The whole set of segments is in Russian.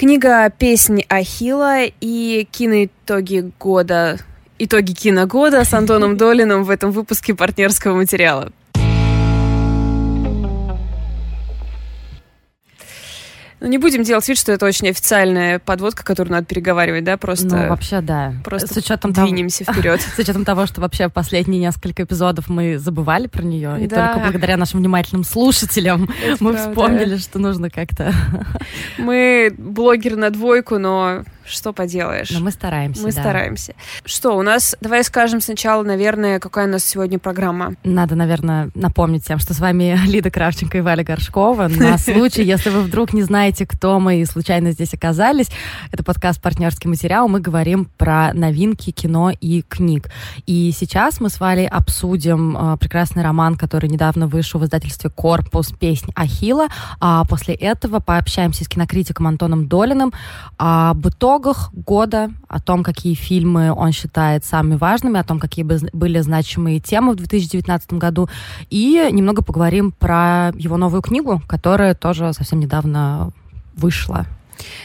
Книга «Песнь Ахила» и киноитоги года итоги киногода с Антоном Долиным в этом выпуске партнерского материала. Ну, не будем делать вид, что это очень официальная подводка, которую надо переговаривать, да, просто... Ну, вообще, да. Просто с учетом двинемся того, вперед. С учетом того, что вообще последние несколько эпизодов мы забывали про нее, и только благодаря нашим внимательным слушателям мы вспомнили, что нужно как-то... Мы блогеры на двойку, но что поделаешь. Но мы стараемся. Мы да. стараемся. Что, у нас, давай скажем сначала, наверное, какая у нас сегодня программа. Надо, наверное, напомнить всем, что с вами Лида Кравченко и Валя Горшкова. На случай, если вы вдруг не знаете, кто мы и случайно здесь оказались, это подкаст «Партнерский материал». Мы говорим про новинки кино и книг. И сейчас мы с Валей обсудим э, прекрасный роман, который недавно вышел в издательстве «Корпус. Песнь Ахила». А после этого пообщаемся с кинокритиком Антоном Долиным об итогах итогах года, о том, какие фильмы он считает самыми важными, о том, какие были значимые темы в 2019 году, и немного поговорим про его новую книгу, которая тоже совсем недавно вышла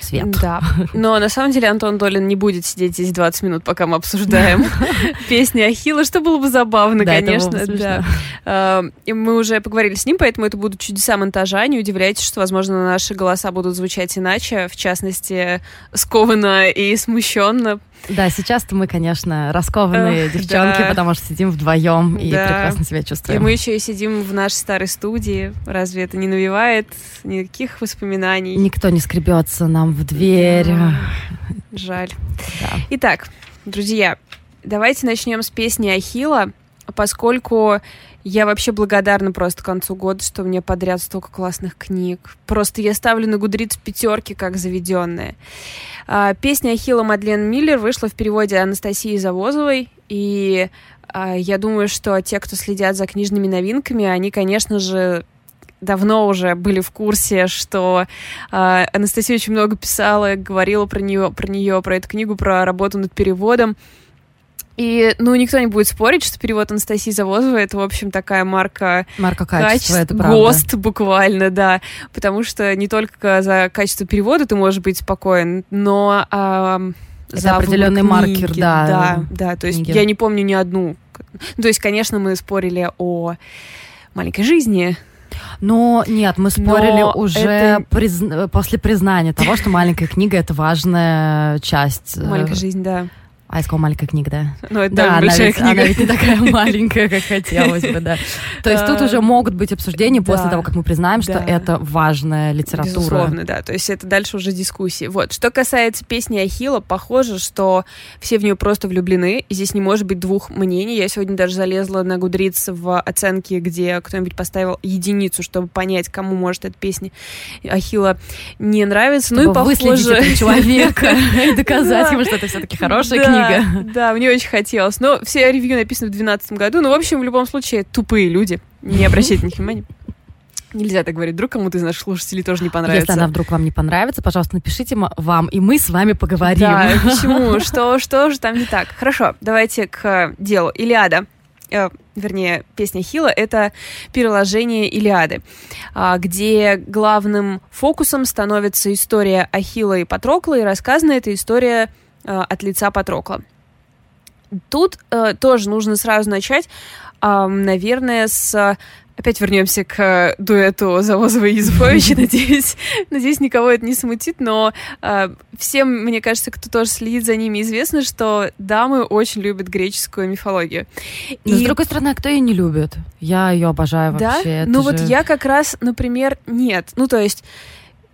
свет. Да. Но на самом деле Антон Долин не будет сидеть здесь 20 минут, пока мы обсуждаем песни Ахилла, что было бы забавно, конечно. А, и мы уже поговорили с ним, поэтому это будут чудеса монтажа. Не удивляйтесь, что, возможно, наши голоса будут звучать иначе, в частности, скованно и смущенно. Да, сейчас-то мы, конечно, раскованные Эх, девчонки, да. потому что сидим вдвоем и да. прекрасно себя чувствуем. И мы еще и сидим в нашей старой студии. Разве это не навевает никаких воспоминаний? Никто не скребется нам в дверь. Да. Жаль. Да. Итак, друзья, давайте начнем с песни Ахила, поскольку я вообще благодарна просто к концу года, что меня подряд столько классных книг. Просто я ставлю на Гудриц пятерки, как заведенная. А, песня Ахилла Мадлен Миллер вышла в переводе Анастасии Завозовой, и а, я думаю, что те, кто следят за книжными новинками, они, конечно же, давно уже были в курсе, что э, Анастасия очень много писала, говорила про нее, про нее, про эту книгу, про работу над переводом. И, ну, никто не будет спорить, что перевод Анастасии Завозовой это, в общем, такая марка... Марка качества, качества это правда. ГОСТ буквально, да. Потому что не только за качество перевода ты можешь быть спокоен, но а, это за определенный книги, маркер, да. Да, да, то есть книги. я не помню ни одну. То есть, конечно, мы спорили о маленькой жизни, но нет, мы спорили Но уже это... приз... после признания того, что маленькая книга это важная часть. Э, маленькая жизнь, да. А я сказала маленькая книга, да? Ну, это да, она ведь, книга. она ведь не такая маленькая, как хотелось бы, да. То есть тут уже могут быть обсуждения после того, как мы признаем, что это важная литература. Безусловно, да. То есть это дальше уже дискуссии. Вот. Что касается песни Ахила, похоже, что все в нее просто влюблены. Здесь не может быть двух мнений. Я сегодня даже залезла на Гудриц в оценки, где кто-нибудь поставил единицу, чтобы понять, кому может эта песня Ахила не нравится. ну и похоже... человека и доказать ему, что это все-таки хорошая книга книга. Да, мне очень хотелось. Но все ревью написаны в 2012 году. Ну, в общем, в любом случае, тупые люди. Не обращайте на них внимания. Нельзя так говорить. Вдруг кому-то из наших слушателей тоже не понравится. Если она вдруг вам не понравится, пожалуйста, напишите вам, и мы с вами поговорим. Да, почему? Что, что же там не так? Хорошо, давайте к делу. Илиада э, вернее, песня Хила — это переложение Илиады, а, где главным фокусом становится история Ахила и Патрокла, и рассказана эта история Э, от лица Патрокла. Тут э, тоже нужно сразу начать, э, наверное, с Опять вернемся к дуэту Завозова и Юзефовича. Надеюсь, надеюсь, никого это не смутит, но э, всем, мне кажется, кто тоже следит за ними, известно, что дамы очень любят греческую мифологию. Но, и... с другой стороны, а кто ее не любит? Я ее обожаю вообще. Да? Ну же... вот я как раз, например, нет. Ну, то есть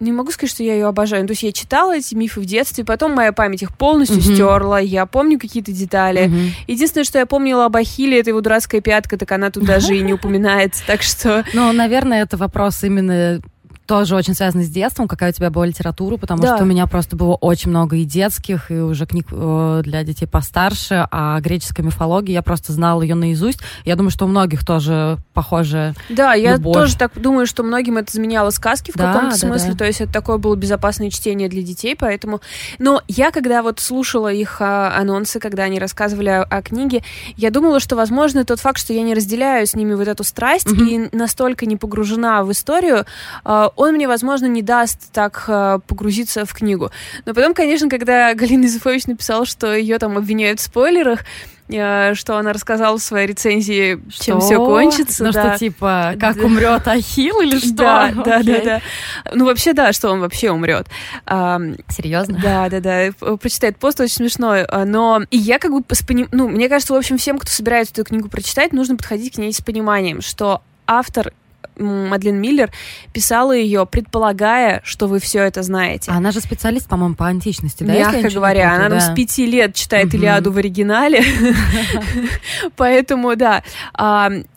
не могу сказать, что я ее обожаю. То есть я читала эти мифы в детстве, потом моя память их полностью uh-huh. стерла, я помню какие-то детали. Uh-huh. Единственное, что я помнила об Ахилле, это его дурацкая пятка, так она тут даже и не упоминается, так что... Ну, наверное, это вопрос именно тоже очень связано с детством, какая у тебя была литература, потому да. что у меня просто было очень много и детских, и уже книг э, для детей постарше, а греческая мифология, я просто знала ее наизусть. Я думаю, что у многих тоже похоже. Да, я тоже так думаю, что многим это заменяло сказки в да, каком-то да, смысле, да. то есть это такое было безопасное чтение для детей, поэтому... Но я, когда вот слушала их а, анонсы, когда они рассказывали о, о книге, я думала, что, возможно, тот факт, что я не разделяю с ними вот эту страсть угу. и настолько не погружена в историю, а, он мне, возможно, не даст так э, погрузиться в книгу. Но потом, конечно, когда Галина Юзефович написала, что ее там обвиняют в спойлерах, э, что она рассказала в своей рецензии, что? чем все кончится. Ну да. что, типа, как да. умрет Ахилл или что? Да, да, да, да. Ну, вообще, да, что он вообще умрет. Серьезно? Да, да, да. Прочитает пост очень смешной. А, но и я как бы поним... Ну, мне кажется, в общем, всем, кто собирается эту книгу прочитать, нужно подходить к ней с пониманием, что автор Мадлен Миллер писала ее, предполагая, что вы все это знаете. А она же специалист, по-моему, по античности, да? Мягко говоря, она да. с пяти лет читает. Илиаду в оригинале, поэтому да.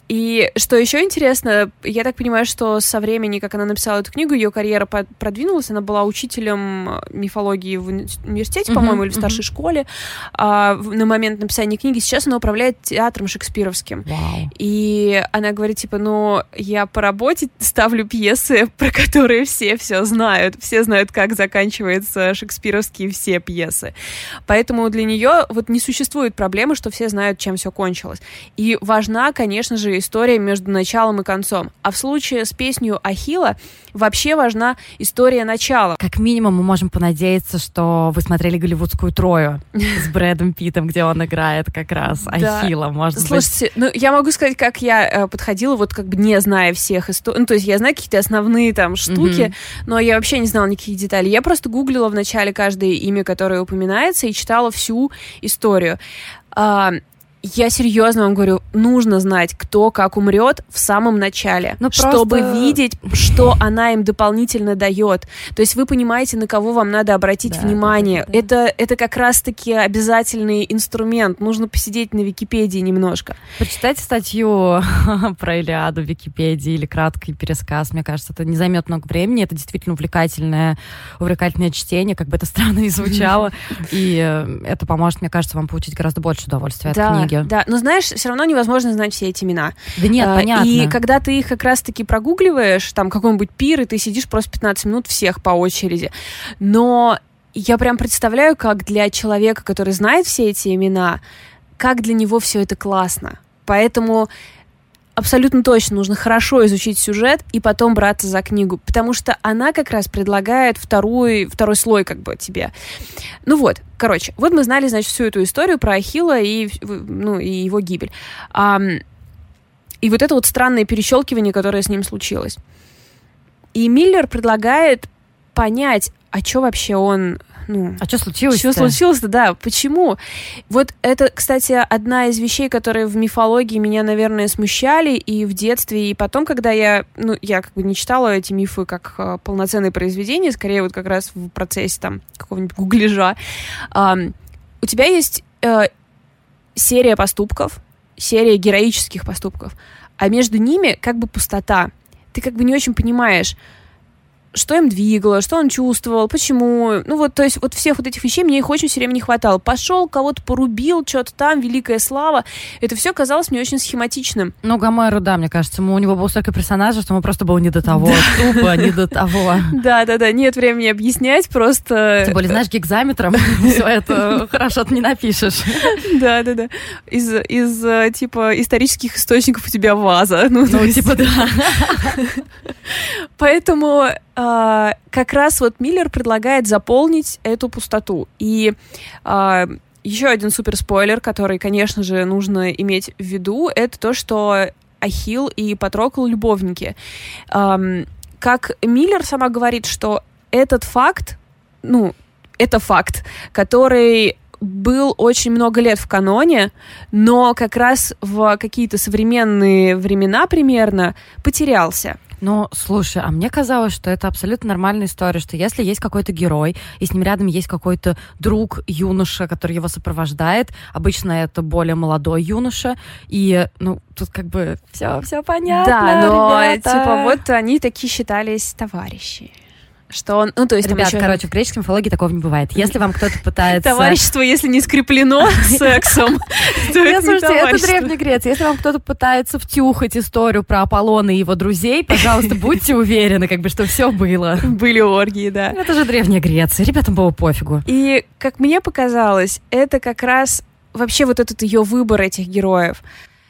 И что еще интересно, я так понимаю, что со времени, как она написала эту книгу, ее карьера продвинулась. Она была учителем э, мифологии в университете, uh-huh, по-моему, или в старшей uh-huh. школе а, на момент написания книги. Сейчас она управляет театром шекспировским. Wow. И она говорит, типа, ну, я по работе ставлю пьесы, про которые все все знают. Все знают, как заканчиваются шекспировские все пьесы. Поэтому для нее вот не существует проблемы, что все знают, чем все кончилось. И важна, конечно же, история между началом и концом. А в случае с песней Ахила вообще важна история начала. Как минимум мы можем понадеяться, что вы смотрели голливудскую Трою с Брэдом Питом, где он играет как раз Ахила, может Слушайте, ну я могу сказать, как я э, подходила, вот как бы не зная всех историй. Ну, то есть я знаю какие-то основные там штуки, но я вообще не знала никаких деталей. Я просто гуглила в начале каждое имя, которое упоминается, и читала всю историю. Я серьезно вам говорю, нужно знать, кто как умрет в самом начале, ну, чтобы просто... видеть, что она им дополнительно дает. То есть вы понимаете, на кого вам надо обратить да, внимание. Да, да, да. Это, это как раз-таки обязательный инструмент. Нужно посидеть на Википедии немножко. Почитайте статью про Илиаду в Википедии или краткий пересказ. Мне кажется, это не займет много времени. Это действительно увлекательное, увлекательное чтение, как бы это странно ни звучало. И э, это поможет, мне кажется, вам получить гораздо больше удовольствия от книги книги. Да, но знаешь, все равно невозможно знать все эти имена. Да нет, а, понятно. И когда ты их как раз-таки прогугливаешь, там какой-нибудь пир, и ты сидишь просто 15 минут всех по очереди. Но я прям представляю, как для человека, который знает все эти имена, как для него все это классно. Поэтому абсолютно точно нужно хорошо изучить сюжет и потом браться за книгу, потому что она как раз предлагает второй, второй слой как бы тебе. Ну вот, короче, вот мы знали, значит, всю эту историю про Ахилла и, ну, и его гибель. А, и вот это вот странное перещелкивание, которое с ним случилось. И Миллер предлагает понять, а что вообще он ну... А что случилось? Что случилось-то, да. Почему? Вот это, кстати, одна из вещей, которые в мифологии меня, наверное, смущали и в детстве, и потом, когда я, ну, я как бы не читала эти мифы как э, полноценные произведения, скорее вот как раз в процессе там какого-нибудь гуглежа. Э, у тебя есть э, серия поступков, серия героических поступков, а между ними как бы пустота. Ты как бы не очень понимаешь, что им двигало, что он чувствовал, почему. Ну вот, то есть вот всех вот этих вещей мне их очень все время не хватало. Пошел, кого-то порубил, что-то там, великая слава. Это все казалось мне очень схематичным. Ну, Гомеру, да, мне кажется, у него был столько персонажей, что ему просто было не до того. Тупо, не до того. Да-да-да, нет времени объяснять, просто... Тем более, знаешь, гигзаметром все это хорошо ты не напишешь. Да-да-да. Из, из, э, типа, исторических источников у тебя ваза. Ну, ну типа, да. Поэтому а, как раз вот Миллер предлагает заполнить эту пустоту. И а, еще один супер спойлер, который, конечно же, нужно иметь в виду, это то, что Ахилл и Патрокл любовники. А, как Миллер сама говорит, что этот факт, ну, это факт, который был очень много лет в каноне, но как раз в какие-то современные времена примерно потерялся. Ну, слушай, а мне казалось, что это абсолютно нормальная история, что если есть какой-то герой, и с ним рядом есть какой-то друг, юноша, который его сопровождает, обычно это более молодой юноша, и, ну, тут как бы все, все понятно. Да, но ребята. типа вот они такие считались товарищи что он, ну то есть Ребят, еще... короче, в греческой мифологии такого не бывает. Если вам кто-то пытается... Товарищество, если не скреплено сексом, то это Слушайте, это Древняя Греция. Если вам кто-то пытается втюхать историю про Аполлона и его друзей, пожалуйста, будьте уверены, как бы, что все было. Были оргии, да. Это же Древняя Греция. Ребятам было пофигу. И, как мне показалось, это как раз вообще вот этот ее выбор этих героев.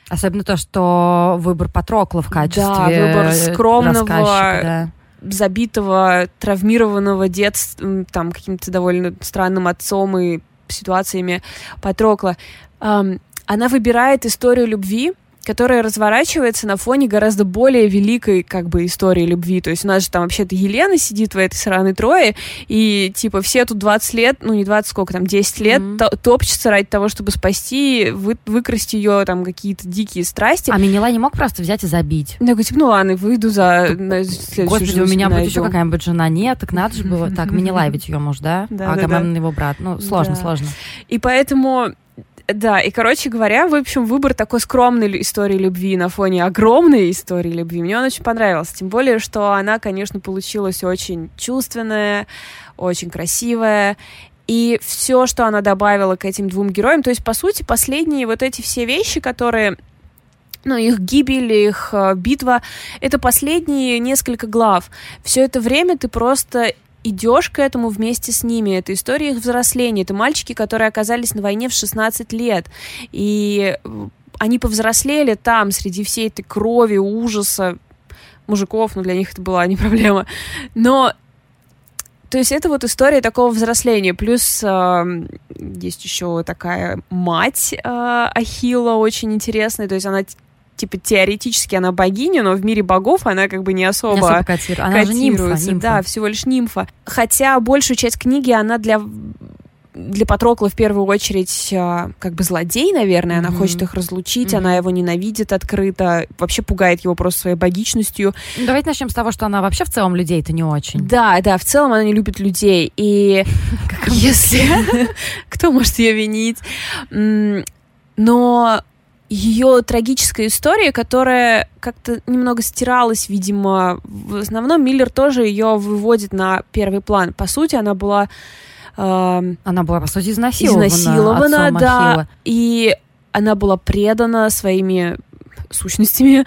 Особенно то, что выбор Патрокла в качестве Да, выбор скромного, да забитого, травмированного детства, там, каким-то довольно странным отцом и ситуациями Патрокла. Она выбирает историю любви, которая разворачивается на фоне гораздо более великой как бы истории любви. То есть у нас же там вообще-то Елена сидит в этой сраной трое, и типа все тут 20 лет, ну не 20, сколько там, 10 лет mm-hmm. топчутся ради того, чтобы спасти, вы, выкрасть ее там какие-то дикие страсти. А Минила не мог просто взять и забить? Я говорю, типа, ну ладно, выйду за на Господи, у меня будет еще какая-нибудь жена. Нет, так надо же было. Так, Минила ведь ее муж, да? Да, Агамемнон да, да. его брат. Ну, сложно, сложно. И поэтому да, и, короче говоря, в общем, выбор такой скромной истории любви на фоне огромной истории любви, мне он очень понравился. Тем более, что она, конечно, получилась очень чувственная, очень красивая. И все, что она добавила к этим двум героям, то есть, по сути, последние вот эти все вещи, которые ну, их гибель, их э, битва, это последние несколько глав. Все это время ты просто идешь к этому вместе с ними. Это история их взросления. Это мальчики, которые оказались на войне в 16 лет. И они повзрослели там, среди всей этой крови, ужаса мужиков, ну, для них это была не проблема. Но то есть это вот история такого взросления. Плюс э, есть еще такая мать э, Ахилла очень интересная. То есть она типа теоретически она богиня, но в мире богов она как бы не особо, не особо котируется. Она же нимфа, нимфа. Да, всего лишь нимфа. Хотя большую часть книги она для для Патрокла в первую очередь а, как бы злодей, наверное, mm-hmm. она хочет их разлучить, mm-hmm. она его ненавидит открыто, вообще пугает его просто своей богичностью. Ну, давайте начнем с того, что она вообще в целом людей-то не очень. Да, да, в целом она не любит людей, и если... Кто может ее винить? Но ее трагическая история, которая как-то немного стиралась, видимо. В основном Миллер тоже ее выводит на первый план. По сути, она была... Э, она была, по сути, изнасилована. Изнасилована, да. Ахилла. И она была предана своими сущностями.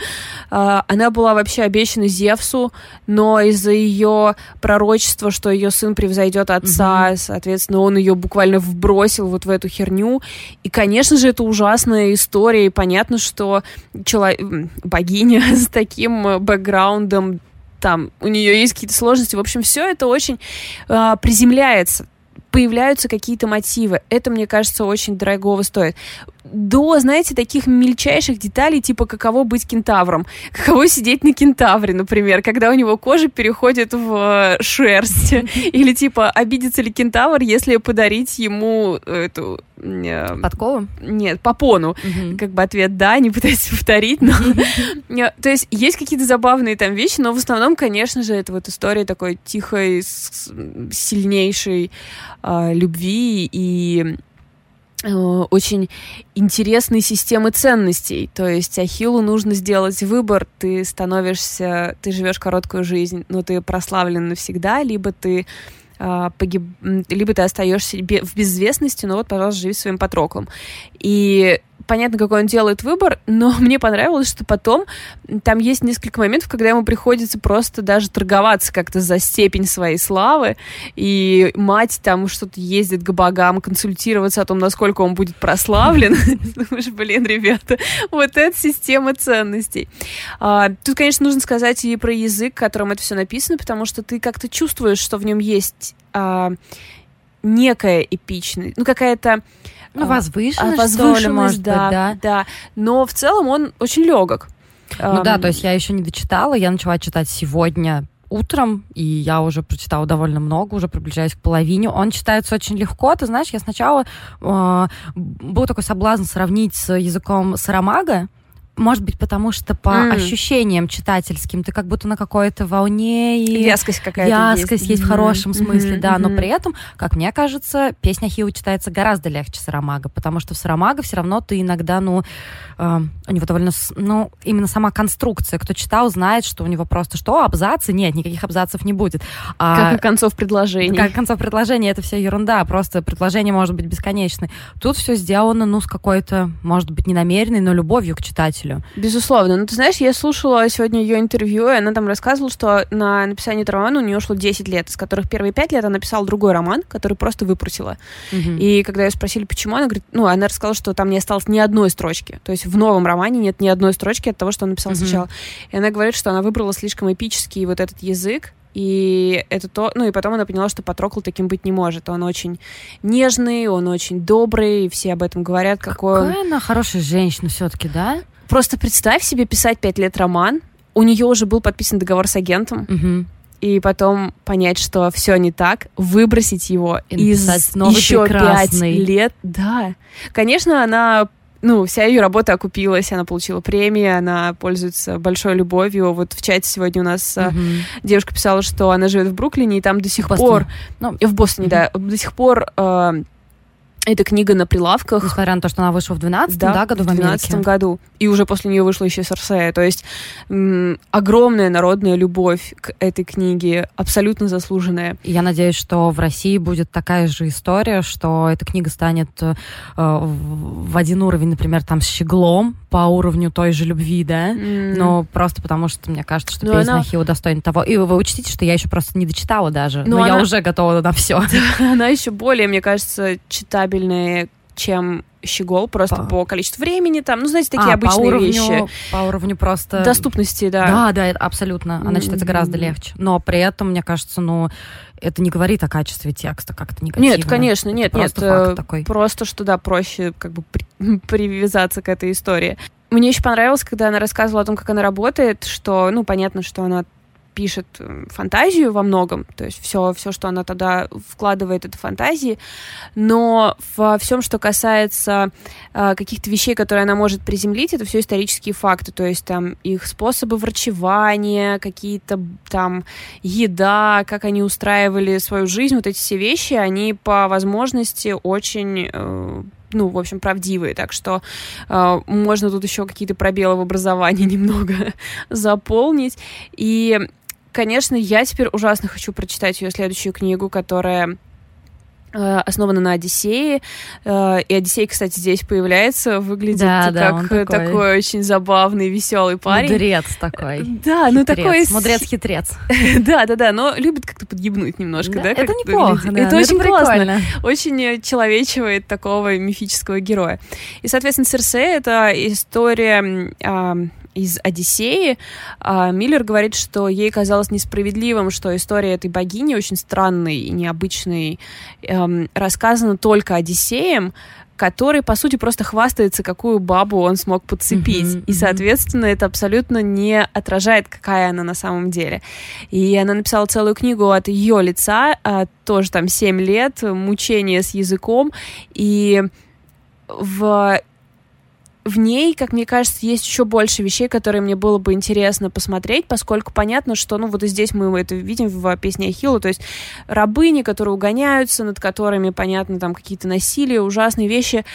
А, она была вообще обещана Зевсу, но из-за ее пророчества, что ее сын превзойдет отца, mm-hmm. соответственно, он ее буквально вбросил вот в эту херню. И, конечно же, это ужасная история, и понятно, что человек, богиня с таким бэкграундом там у нее есть какие-то сложности. В общем, все это очень э, приземляется появляются какие-то мотивы. Это, мне кажется, очень дорогого стоит до, знаете, таких мельчайших деталей, типа каково быть кентавром, каково сидеть на кентавре, например, когда у него кожа переходит в э, шерсть, или типа обидится ли кентавр, если подарить ему эту... Э, Подкову? Нет, попону. Угу. Как бы ответ да, не пытайтесь повторить, но... То есть есть какие-то забавные там вещи, но в основном, конечно же, это вот история такой тихой, сильнейшей э, любви и очень интересной системы ценностей. То есть Ахиллу нужно сделать выбор, ты становишься, ты живешь короткую жизнь, но ты прославлен навсегда, либо ты э, погиб... либо ты остаешься в безвестности, но вот, пожалуйста, живи своим Патроклом. И понятно, какой он делает выбор, но мне понравилось, что потом там есть несколько моментов, когда ему приходится просто даже торговаться как-то за степень своей славы, и мать там что-то ездит к богам, консультироваться о том, насколько он будет прославлен. Думаешь, блин, ребята, вот это система ценностей. А, тут, конечно, нужно сказать и про язык, которым это все написано, потому что ты как-то чувствуешь, что в нем есть а, некая эпичность, ну какая-то ну, возвышенность, возвышенность что ли, может да, быть, да. Да, но в целом он очень легок. Ну um, да, то есть я еще не дочитала, я начала читать сегодня утром, и я уже прочитала довольно много, уже приближаюсь к половине. Он читается очень легко. Ты знаешь, я сначала э, был такой соблазн сравнить с языком Сарамага, может быть, потому что по mm. ощущениям читательским ты как будто на какой-то волне и вязкость какая-то вязкость есть, есть mm-hmm. в хорошем mm-hmm. смысле, да, mm-hmm. но при этом, как мне кажется, песня Хиу читается гораздо легче Сарамага, потому что в Сарамага все равно ты иногда, ну, э, у него довольно, ну, именно сама конструкция, кто читал, знает, что у него просто что, абзацы? Нет, никаких абзацев не будет. А, как и концов предложений. Как концов предложений, это все ерунда, просто предложение может быть бесконечное. Тут все сделано, ну, с какой-то, может быть, ненамеренной, но любовью к читателю читателю. Безусловно. Ну, ты знаешь, я слушала сегодня ее интервью, и она там рассказывала, что на написание этого романа у нее ушло 10 лет, из которых первые 5 лет она написала другой роман, который просто выпустила. Угу. И когда ее спросили, почему, она говорит, ну, она рассказала, что там не осталось ни одной строчки. То есть в новом романе нет ни одной строчки от того, что она написала угу. сначала. И она говорит, что она выбрала слишком эпический вот этот язык, И это то, ну и потом она поняла, что Патрокл таким быть не может. Он очень нежный, он очень добрый, все об этом говорят, какой Какая он. она хорошая женщина все-таки, да? Просто представь себе писать пять лет роман. У нее уже был подписан договор с агентом. Угу. И потом понять, что все не так, выбросить его И из еще пять лет. Да. Конечно, она ну, вся ее работа окупилась, она получила премии, она пользуется большой любовью. Вот в чате сегодня у нас Мгм. девушка писала, что она живет в Бруклине, и там до сих Бостоне. пор... Ну, в Бостоне, да. До сих пор а, эта книга на прилавках. несмотря на то, что она вышла в 12 да, году в в Америке. 2012 году. И уже после нее вышла еще Серсея. То есть м, огромная народная любовь к этой книге, абсолютно заслуженная. Я надеюсь, что в России будет такая же история, что эта книга станет э, в один уровень, например, там с Щеглом по уровню той же любви, да? М, Но просто потому что мне кажется, что Ну, песня она- Ахилла достойна того. И вы учтите, что я еще просто не дочитала даже. Но я она- уже готова на все. она еще более, мне кажется, читабельная, чем Щегол, просто По- по, количеству времени там, ну, знаете, такие А, по обычные уровню, вещи. По уровню просто... Доступности, да. Да, да, это абсолютно. Она читается гораздо легче. Но при этом, мне кажется, ну, это не говорит о качестве текста как-то негативно. Нет, конечно, нет, нет. просто факт э, такой. Просто что, да, проще как бы при- привязаться к этой истории. Мне еще понравилось, когда она рассказывала о том, как она работает, что, ну, понятно, что она пишет э, фантазию во многом, то есть все, все, что она тогда вкладывает, это фантазии, но во всем, что касается э, каких-то вещей, которые она может приземлить, это все исторические факты, то есть там их способы врачевания, какие-то там еда, как они устраивали свою жизнь, вот эти все вещи, они по возможности очень э, ну, в общем, правдивые, так что э, можно тут еще какие-то пробелы в образовании немного заполнить. И, конечно, я теперь ужасно хочу прочитать ее следующую книгу, которая э, основана на Одиссее. Э, И Одиссей, кстати, здесь появляется, выглядит Да, да, как э, такой. такой очень забавный, веселый парень. Мудрец такой. Да, ну такой... с- Мудрец-хитрец. Да, да, да, но любит как-то подъебнуть немножко, да? это неплохо, да, Это ну, очень классно. очень э, человечивает такого мифического героя. И, соответственно, Церсея — это история а, из Одиссеи. А, Миллер говорит, что ей казалось несправедливым, что история этой богини, очень странной и необычной, эм, рассказана только Одиссеем, который, по сути, просто хвастается, какую бабу он смог подцепить. Мгм, И, соответственно, это абсолютно не отражает, какая она на самом деле. И она написала целую книгу от ее лица, а, тоже там 7 лет, мучения с языком, и в в ней, как мне кажется, есть еще больше вещей, которые мне было бы интересно посмотреть, поскольку понятно, что, ну, вот и здесь мы это видим в песне Ахилла, то есть рабыни, которые угоняются, над которыми, понятно, там какие-то насилия, ужасные вещи.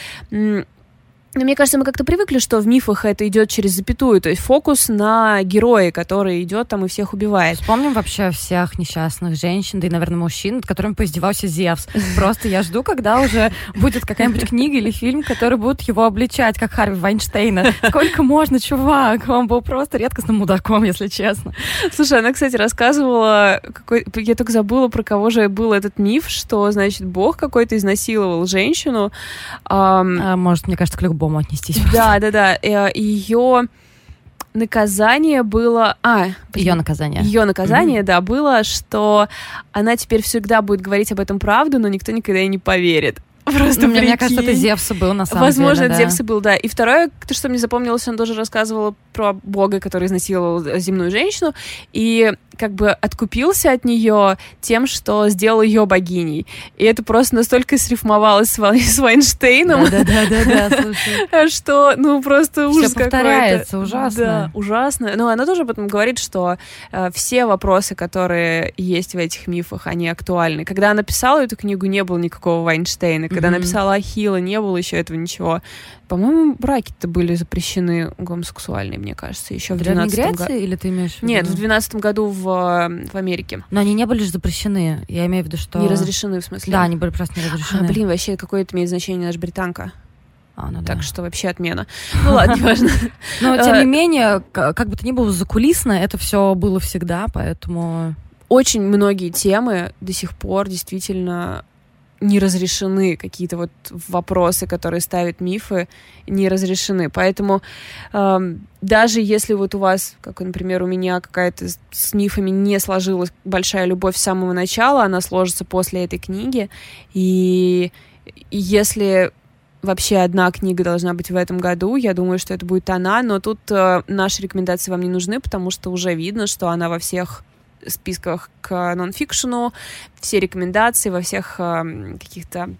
Но мне кажется, мы как-то привыкли, что в мифах это идет через запятую, то есть фокус на герое, который идет там и всех убивает. Вспомним вообще всех несчастных женщин, да и, наверное, мужчин, над которыми поиздевался Зевс. Просто я жду, когда уже будет какая-нибудь книга или фильм, который будут его обличать, как Харви Вайнштейна. Сколько можно, чувак? Он был просто редкостным мудаком, если честно. Слушай, она, кстати, рассказывала, какой... я только забыла, про кого же был этот миф, что, значит, бог какой-то изнасиловал женщину. А, может, мне кажется, к любому отнестись. Да, да, да. Ее наказание было... А, Ее наказание. ее наказание, да, было, что она теперь всегда будет говорить об этом правду, но никто никогда ей не поверит. Просто Ну, мне, мне кажется, это. Зевсу был на самом Возможно, деле. это да. Зевс был, да. И второе, то, что мне запомнилось, он тоже рассказывал про бога, который изнасиловал земную женщину, и как бы откупился от нее тем, что сделал ее богиней. И это просто настолько срифмовалось с, с Вайнштейном, Да, да, да, да, что, ну, просто ужас какой-то. повторяется, ужасно. Да, ужасно. Но она тоже об этом говорит, что э, все вопросы, которые есть в этих мифах, они актуальны. Когда она писала эту книгу, не было никакого Вайнштейна. Когда Мгм. она писала Ахилла, не было еще этого ничего. По-моему, браки-то были запрещены гомосексуальные, мне кажется, еще в В Древней 12 году. Греции или ты имеешь в виду? Нет, в 12 году в, в Америке. Но они не были же запрещены. Я имею в виду, что... Не разрешены, в смысле. Да, они были просто не А, разрешены. блин, вообще, какое это имеет значение, наш британка. А, ну да. Так что вообще отмена. Ну ладно, неважно. Но, тем э, не менее, как бы то ни было закулисно, это все было всегда, поэтому... очень многие темы до сих пор действительно не разрешены, какие-то вот вопросы, которые ставят мифы, не разрешены. Поэтому э, даже если вот у вас, как, например, у меня какая-то с мифами не сложилась большая любовь с самого начала, она сложится после этой книги, и если вообще одна книга должна быть в этом году. Я думаю, что это будет она, но тут э, наши рекомендации вам не нужны, потому что уже видно, что она во всех списках к нонфикшену, все рекомендации во всех э, каких-то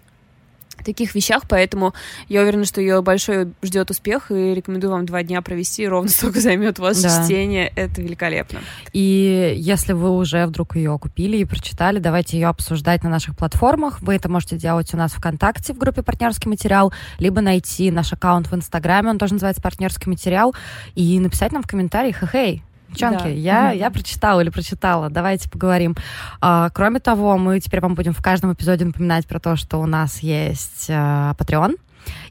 таких вещах, поэтому я уверена, что ее большой ждет успех, и рекомендую вам два дня провести, ровно столько займет у вас да. чтение, это великолепно. И если вы уже вдруг ее купили и прочитали, давайте ее обсуждать на наших платформах. Вы это можете делать у нас ВКонтакте в группе «Партнерский материал», либо найти наш аккаунт в Инстаграме, он тоже называется «Партнерский материал», и написать нам в комментариях «Хей, Девчонки, да. я, я прочитала или прочитала. Давайте поговорим. А, кроме того, мы теперь вам будем в каждом эпизоде напоминать про то, что у нас есть а, Patreon,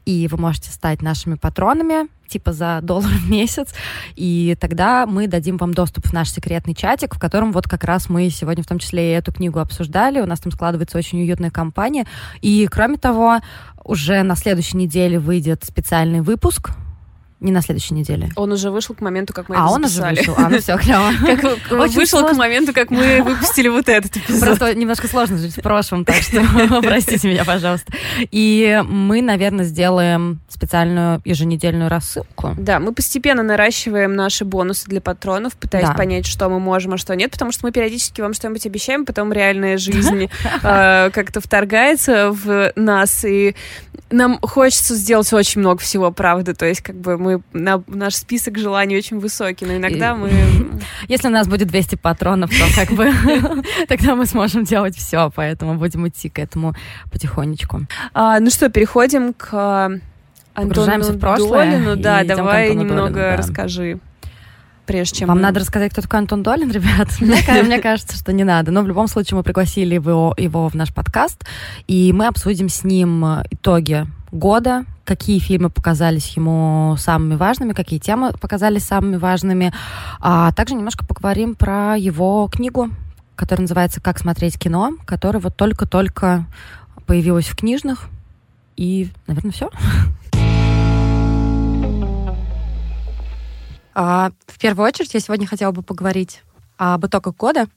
и вы можете стать нашими патронами, типа за доллар в месяц, и тогда мы дадим вам доступ в наш секретный чатик, в котором вот как раз мы сегодня в том числе и эту книгу обсуждали, у нас там складывается очень уютная компания, и кроме того, уже на следующей неделе выйдет специальный выпуск не на следующей неделе. Он уже вышел к моменту, как мы а, это он записали. уже вышел. А, ну все, клево. Как вышел к моменту, как мы выпустили вот этот эпизод. Просто немножко сложно жить в прошлом, так что простите меня, пожалуйста. И мы, наверное, сделаем специальную еженедельную рассылку. Да, мы постепенно наращиваем наши бонусы для патронов, пытаясь да. понять, что мы можем, а что нет, потому что мы периодически вам что-нибудь обещаем, потом реальная жизнь э, как-то вторгается в нас, и нам хочется сделать очень много всего, правда, то есть как бы мы на, наш список желаний очень высокий, но иногда и... мы... Если у нас будет 200 патронов, то как бы тогда мы сможем делать все, поэтому будем идти к этому потихонечку. А, ну что, переходим к Антону в прошлое Долину. Да, давай немного Долину, да. расскажи прежде чем... Вам мы... надо рассказать, кто такой Антон Долин, ребят? Мне кажется, что не надо. Но в любом случае мы пригласили его, его в наш подкаст, и мы обсудим с ним итоги года, какие фильмы показались ему самыми важными, какие темы показались самыми важными. А также немножко поговорим про его книгу, которая называется «Как смотреть кино», которая вот только-только появилась в книжных. И, наверное, все. А, в первую очередь я сегодня хотела бы поговорить об итогах года,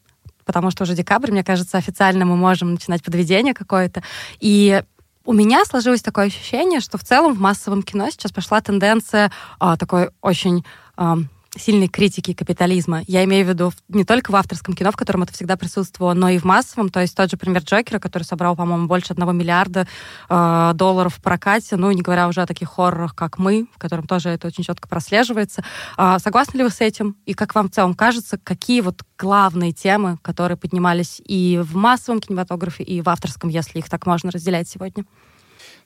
потому что уже декабрь, мне кажется, официально мы можем начинать подведение какое-то. И у меня сложилось такое ощущение, что в целом в массовом кино сейчас пошла тенденция а, такой очень а, сильной критики капитализма. Я имею в виду не только в авторском кино, в котором это всегда присутствовало, но и в массовом. То есть тот же пример Джокера, который собрал, по-моему, больше одного миллиарда э, долларов в прокате, ну, не говоря уже о таких хоррорах, как «Мы», в котором тоже это очень четко прослеживается. Э, согласны ли вы с этим? И как вам в целом кажется, какие вот главные темы, которые поднимались и в массовом кинематографе, и в авторском, если их так можно разделять сегодня?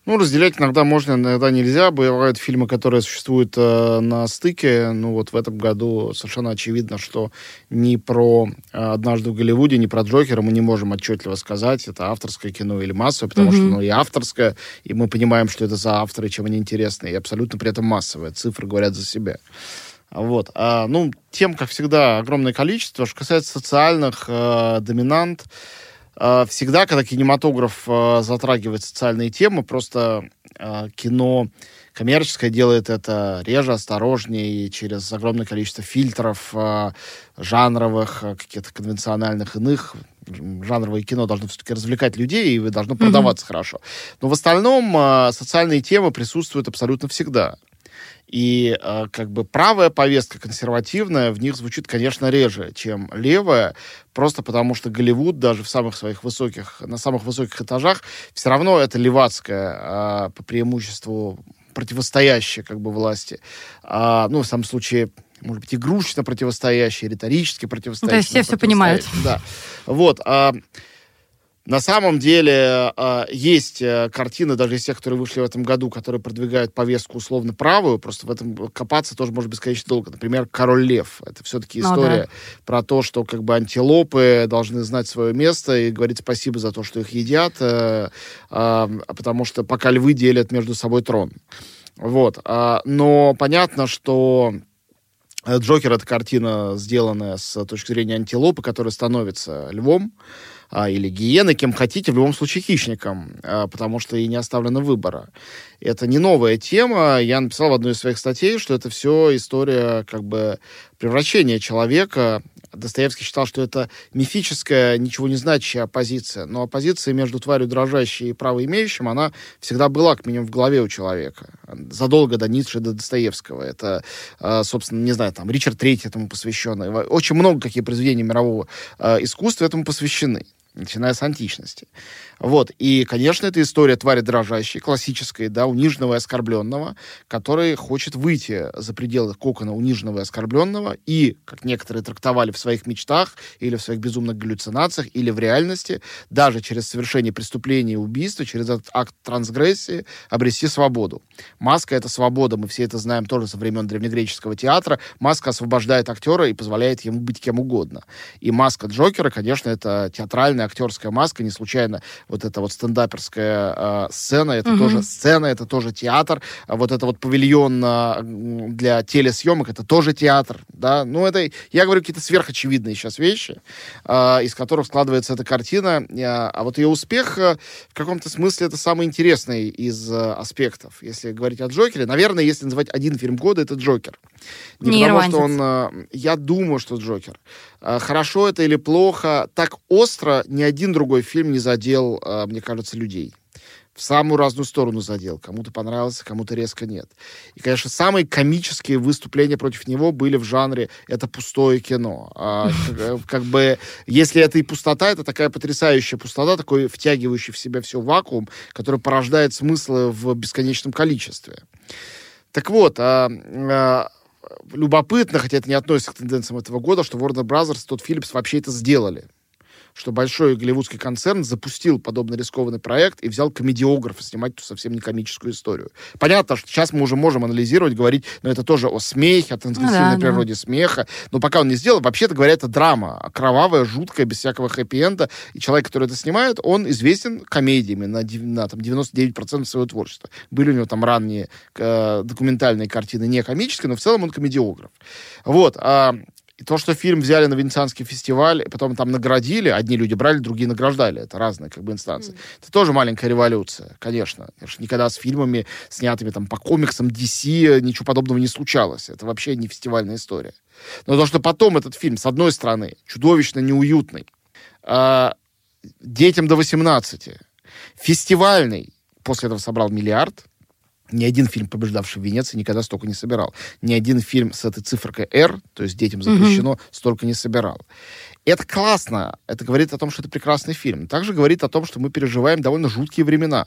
Ну, разделять иногда можно, иногда нельзя. Бывают фильмы, которые существуют э, на стыке. Ну, вот в этом году совершенно очевидно, что ни про э, «Однажды в Голливуде», ни про «Джокера» мы не можем отчетливо сказать, это авторское кино или массовое, потому mm-hmm. что оно и авторское, и мы понимаем, что это за авторы, чем они интересны, и абсолютно при этом массовое. Цифры говорят за себя. Вот. А, ну, тем, как всегда, огромное количество. Что касается социальных э, доминант, всегда, когда кинематограф э, затрагивает социальные темы, просто э, кино коммерческое делает это реже, осторожнее, и через огромное количество фильтров жанровых, каких-то конвенциональных иных. Жанровое кино должно все-таки развлекать людей и должно продаваться mm-hmm. хорошо. Но в остальном социальные темы присутствуют абсолютно всегда. И э, как бы правая повестка консервативная в них звучит, конечно, реже, чем левая, просто потому что Голливуд даже в самых своих высоких, на самых высоких этажах все равно это левацкая э, по преимуществу противостоящая как бы власти. А, ну, в самом случае, может быть, игрушечно противостоящие, риторически противостоящие. То есть все все понимают. Да. Вот. А, на самом деле э, есть э, картины, даже из тех, которые вышли в этом году, которые продвигают повестку условно правую, просто в этом копаться тоже может бесконечно долго. Например, «Король лев». Это все-таки ну история да. про то, что как бы антилопы должны знать свое место и говорить спасибо за то, что их едят, э, э, потому что пока львы делят между собой трон. Вот. Э, но понятно, что Джокер — это картина, сделанная с точки зрения антилопы, которая становится львом. А, или гиены, кем хотите, в любом случае хищником, а, потому что и не оставлено выбора. Это не новая тема. Я написал в одной из своих статей, что это все история как бы превращения человека Достоевский считал, что это мифическая, ничего не значащая оппозиция. Но оппозиция между тварью дрожащей и правоимеющим, она всегда была, как минимум, в голове у человека. Задолго до Ницше, до Достоевского. Это, а, собственно, не знаю, там, Ричард Третий этому посвященный. Очень много каких произведений мирового искусства этому посвящены начиная с античности. Вот. И, конечно, это история твари дрожащей, классической, да, униженного и оскорбленного, который хочет выйти за пределы кокона униженного и оскорбленного и, как некоторые трактовали в своих мечтах или в своих безумных галлюцинациях, или в реальности, даже через совершение преступления и убийства, через этот акт трансгрессии обрести свободу. Маска — это свобода, мы все это знаем тоже со времен древнегреческого театра. Маска освобождает актера и позволяет ему быть кем угодно. И маска Джокера, конечно, это театральная актерская маска, не случайно вот эта вот стендаперская э, сцена, это угу. тоже сцена, это тоже театр, а вот это вот павильон э, для телесъемок, это тоже театр, да, ну это, я говорю, какие-то сверхочевидные сейчас вещи, э, из которых складывается эта картина, э, а вот ее успех э, в каком-то смысле это самый интересный из э, аспектов, если говорить о Джокере, наверное, если называть один фильм года, это Джокер. Не, не потому, что он, э, я думаю, что Джокер. Э, хорошо это или плохо, так остро ни один другой фильм не задел, э, мне кажется, людей в самую разную сторону задел. Кому-то понравился, кому-то резко нет. И, конечно, самые комические выступления против него были в жанре «это пустое кино». А, как, как бы, если это и пустота, это такая потрясающая пустота, такой втягивающий в себя все вакуум, который порождает смыслы в бесконечном количестве. Так вот, а, а, любопытно, хотя это не относится к тенденциям этого года, что Warner Brothers, тот Philips вообще это сделали что большой голливудский концерн запустил подобный рискованный проект и взял комедиографа снимать ту совсем не комическую историю. Понятно, что сейчас мы уже можем анализировать, говорить, но это тоже о смехе, о трансгрессивной ну, да, природе да. смеха. Но пока он не сделал, вообще-то говоря, это драма. Кровавая, жуткая, без всякого хэппи-энда. И человек, который это снимает, он известен комедиями на, на там, 99% своего творчества. Были у него там ранние э, документальные картины, не комические, но в целом он комедиограф. Вот. А, и то, что фильм взяли на Венецианский фестиваль, и потом там наградили, одни люди брали, другие награждали. Это разные как бы инстанции. Mm. Это тоже маленькая революция, конечно. конечно. Никогда с фильмами, снятыми там по комиксам DC, ничего подобного не случалось. Это вообще не фестивальная история. Но то, что потом этот фильм, с одной стороны, чудовищно неуютный, э, детям до 18, фестивальный, после этого собрал миллиард, ни один фильм, побеждавший в Венеции, никогда столько не собирал. Ни один фильм с этой цифрой R, то есть детям запрещено, mm-hmm. столько не собирал. Это классно. Это говорит о том, что это прекрасный фильм. Также говорит о том, что мы переживаем довольно жуткие времена.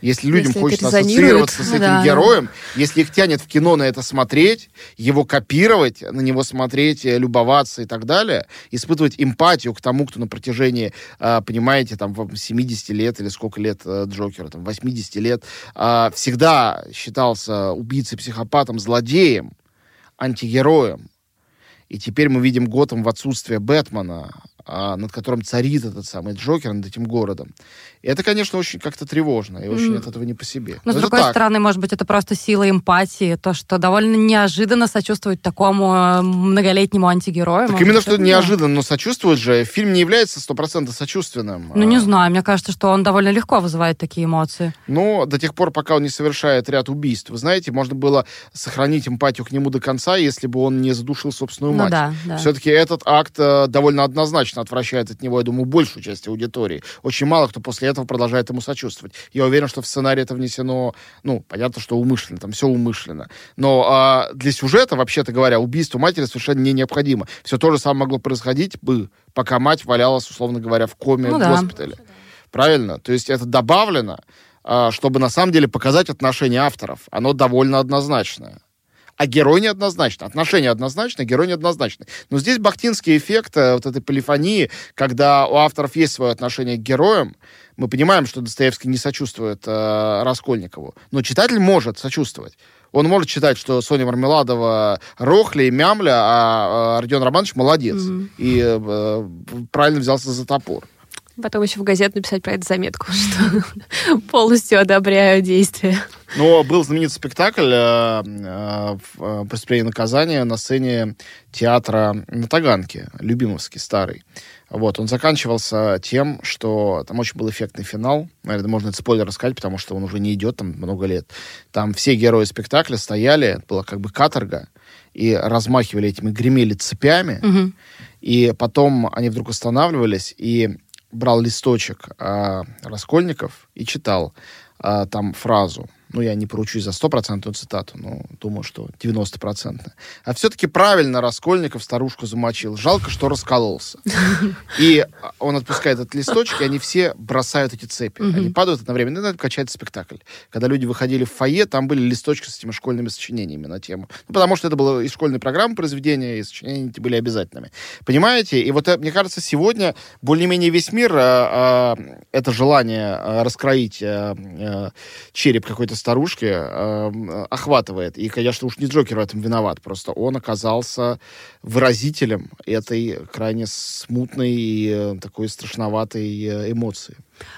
Если людям если хочется ассоциироваться с этим да. героем, если их тянет в кино на это смотреть, его копировать, на него смотреть, э, любоваться и так далее, испытывать эмпатию к тому, кто на протяжении, а, понимаете, там, 70 лет или сколько лет э, Джокера, там, 80 лет, а, всегда считался убийцей, психопатом, злодеем, антигероем. И теперь мы видим Готэм в отсутствие Бэтмена, над которым царит этот самый Джокер, над этим городом. И это, конечно, очень как-то тревожно, и очень mm. от этого не по себе. Но, Но с другой так. стороны, может быть, это просто сила эмпатии, то, что довольно неожиданно сочувствовать такому э, многолетнему антигерою. Так именно, что это неожиданно, но сочувствовать же. Фильм не является стопроцентно сочувственным. Ну, не а. знаю, мне кажется, что он довольно легко вызывает такие эмоции. Ну, до тех пор, пока он не совершает ряд убийств. Вы знаете, можно было сохранить эмпатию к нему до конца, если бы он не задушил собственную ну мать. Да, да. Все-таки этот акт э, довольно однозначно конечно, отвращает от него, я думаю, большую часть аудитории. Очень мало кто после этого продолжает ему сочувствовать. Я уверен, что в сценарий это внесено, ну, понятно, что умышленно, там все умышленно. Но а, для сюжета, вообще-то говоря, убийство матери совершенно не необходимо. Все то же самое могло происходить бы, пока мать валялась, условно говоря, в коме ну, в да. госпитале. Правильно? То есть это добавлено, а, чтобы на самом деле показать отношение авторов. Оно довольно однозначное а герой неоднозначно. Отношения однозначно, герой неоднозначно. Но здесь бахтинский эффект э, вот этой полифонии, когда у авторов есть свое отношение к героям, мы понимаем, что Достоевский не сочувствует э, Раскольникову, но читатель может сочувствовать. Он может считать, что Соня Мармеладова рохли и мямля, а, а Родион Романович молодец. Mm-hmm. И э, правильно взялся за топор. Потом еще в газету написать про это заметку, что полностью одобряю действия. Но был знаменитый спектакль э, э, э, «Преступление и наказание» на сцене театра на Таганке, Любимовский, старый. Вот, он заканчивался тем, что там очень был эффектный финал. Наверное, можно это спойлер рассказать, потому что он уже не идет там много лет. Там все герои спектакля стояли, была как бы каторга, и размахивали этими, гремели цепями. Угу. И потом они вдруг останавливались и брал листочек а, Раскольников и читал а, там фразу ну, я не поручусь за стопроцентную цитату, но думаю, что 90%. А все-таки правильно Раскольников старушку замочил. Жалко, что раскололся. И он отпускает этот листочек, и они все бросают эти цепи. Они падают одновременно. Это качает спектакль. Когда люди выходили в фойе, там были листочки с этими школьными сочинениями на тему. Ну, потому что это было из школьной программы произведения, и сочинения были обязательными. Понимаете? И вот, э, мне кажется, сегодня более-менее весь мир а, а, это желание раскроить череп какой-то старушки э, охватывает. И, конечно, уж не Джокер в этом виноват. Просто он оказался выразителем этой крайне смутной и э, такой страшноватой э, эмоции.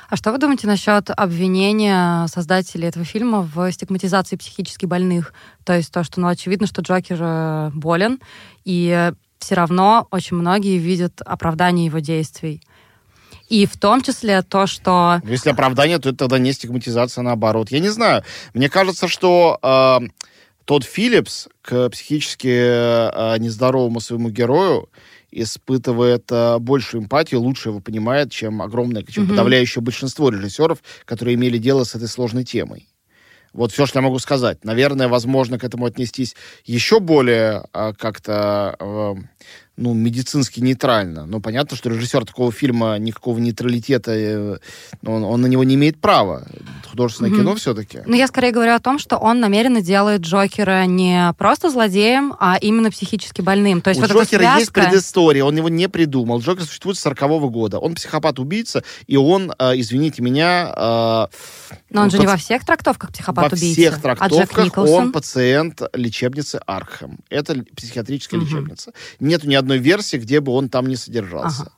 А что вы думаете насчет обвинения создателей этого фильма в стигматизации психически больных? То есть то, что, ну, очевидно, что Джокер э, болен, и все равно очень многие видят оправдание его действий. И в том числе то, что... Если оправдание, то это тогда не стигматизация, наоборот. Я не знаю. Мне кажется, что э, тот Филлипс к психически э, нездоровому своему герою испытывает э, большую эмпатию, лучше его понимает, чем огромное, чем mm-hmm. подавляющее большинство режиссеров, которые имели дело с этой сложной темой. Вот все, что я могу сказать. Наверное, возможно к этому отнестись еще более э, как-то э, ну, медицински нейтрально. Но понятно, что режиссер такого фильма никакого нейтралитета, э, он, он на него не имеет права. Художественное mm-hmm. кино все-таки. Ну, я скорее говорю о том, что он намеренно делает Джокера не просто злодеем, а именно психически больным. То есть У вот Джокера связка... есть предыстория, он его не придумал. Джокер существует с 40 -го года. Он психопат-убийца, и он, э, извините меня... Э, Но он же не во всех трактовках психопат-убийца. Во всех а трактовках а он пациент лечебницы Аркхэм. Это психиатрическая mm-hmm. лечебница. Нету ни одной версии, где бы он там не содержался. Ага.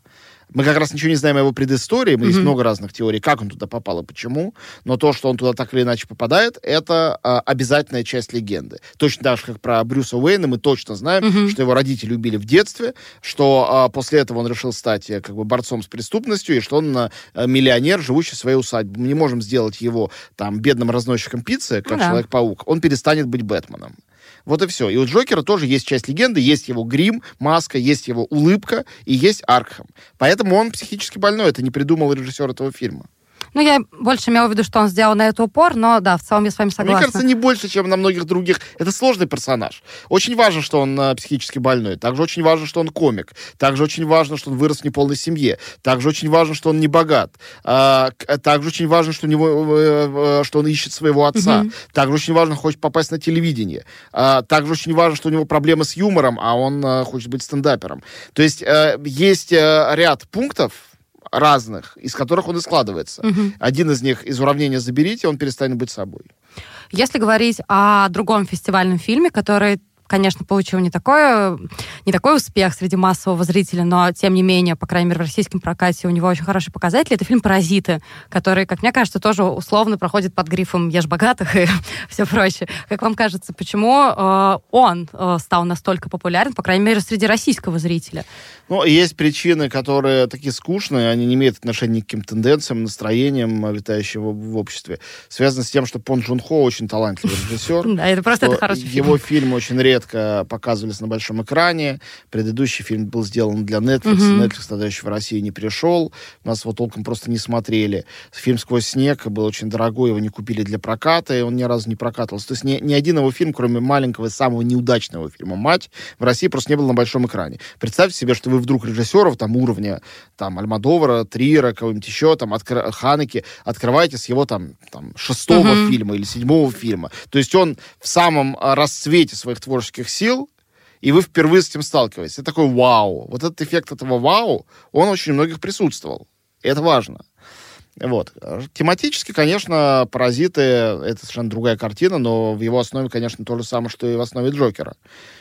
Мы как раз ничего не знаем о его предыстории, mm-hmm. есть много разных теорий, как он туда попал и почему, но то, что он туда так или иначе попадает, это а, обязательная часть легенды. Точно так же, как про Брюса Уэйна, мы точно знаем, mm-hmm. что его родители убили в детстве, что а, после этого он решил стать э, как бы борцом с преступностью, и что он а, миллионер, живущий в своей усадьбе. Мы не можем сделать его там бедным разносчиком пиццы, как ну, Человек-паук. Он перестанет быть Бэтменом. Вот и все. И у Джокера тоже есть часть легенды, есть его грим, маска, есть его улыбка и есть Аркхем. Поэтому он психически больной. Это не придумал режиссер этого фильма. Ну, я больше имела в виду, что он сделал на это упор, но да, в целом я с вами согласна. Мне кажется, не больше, чем на многих других. Это сложный персонаж. Очень важно, что он э, психически больной. Также очень важно, что он комик. Также очень важно, что он вырос в неполной семье. Также очень важно, что он не богат. А, также очень важно, что, у него, э, э, что он ищет своего отца. Угу. Также очень важно, хочет попасть на телевидение. А, также очень важно, что у него проблемы с юмором, а он а, хочет быть стендапером. То есть а, есть а, ряд пунктов, разных, из которых он и складывается. Угу. Один из них из уравнения «заберите», он перестанет быть собой. Если говорить о другом фестивальном фильме, который конечно, получил не такой, не такой успех среди массового зрителя, но, тем не менее, по крайней мере, в российском прокате у него очень хороший показатель. Это фильм «Паразиты», который, как мне кажется, тоже условно проходит под грифом «Ешь богатых» и все прочее. Как вам кажется, почему э, он э, стал настолько популярен, по крайней мере, среди российского зрителя? Ну, есть причины, которые такие скучные, они не имеют отношения к каким тенденциям, настроениям, витающим в обществе. Связано с тем, что Пон Джун Хо очень талантливый режиссер. Да, это просто это хороший фильм. Его фильмы очень редко показывались на большом экране. Предыдущий фильм был сделан для Netflix. Netflix тогда еще в Россию не пришел. Нас его толком просто не смотрели. Фильм «Сквозь снег» был очень дорогой, его не купили для проката, и он ни разу не прокатывался. То есть ни, ни один его фильм, кроме маленького, самого неудачного фильма «Мать», в России просто не был на большом экране. Представьте себе, что вы вдруг режиссеров там уровня там Альмадовара, Триера, кого-нибудь еще, там, откр... Ханеки, открываете с его там, там шестого uh-huh. фильма или седьмого фильма. То есть он в самом а, расцвете своих творческих сил, и вы впервые с этим сталкиваетесь. Это такой вау. Вот этот эффект этого вау, он очень у многих присутствовал. И это важно. Вот. Тематически, конечно, «Паразиты» — это совершенно другая картина, но в его основе, конечно, то же самое, что и в основе «Джокера».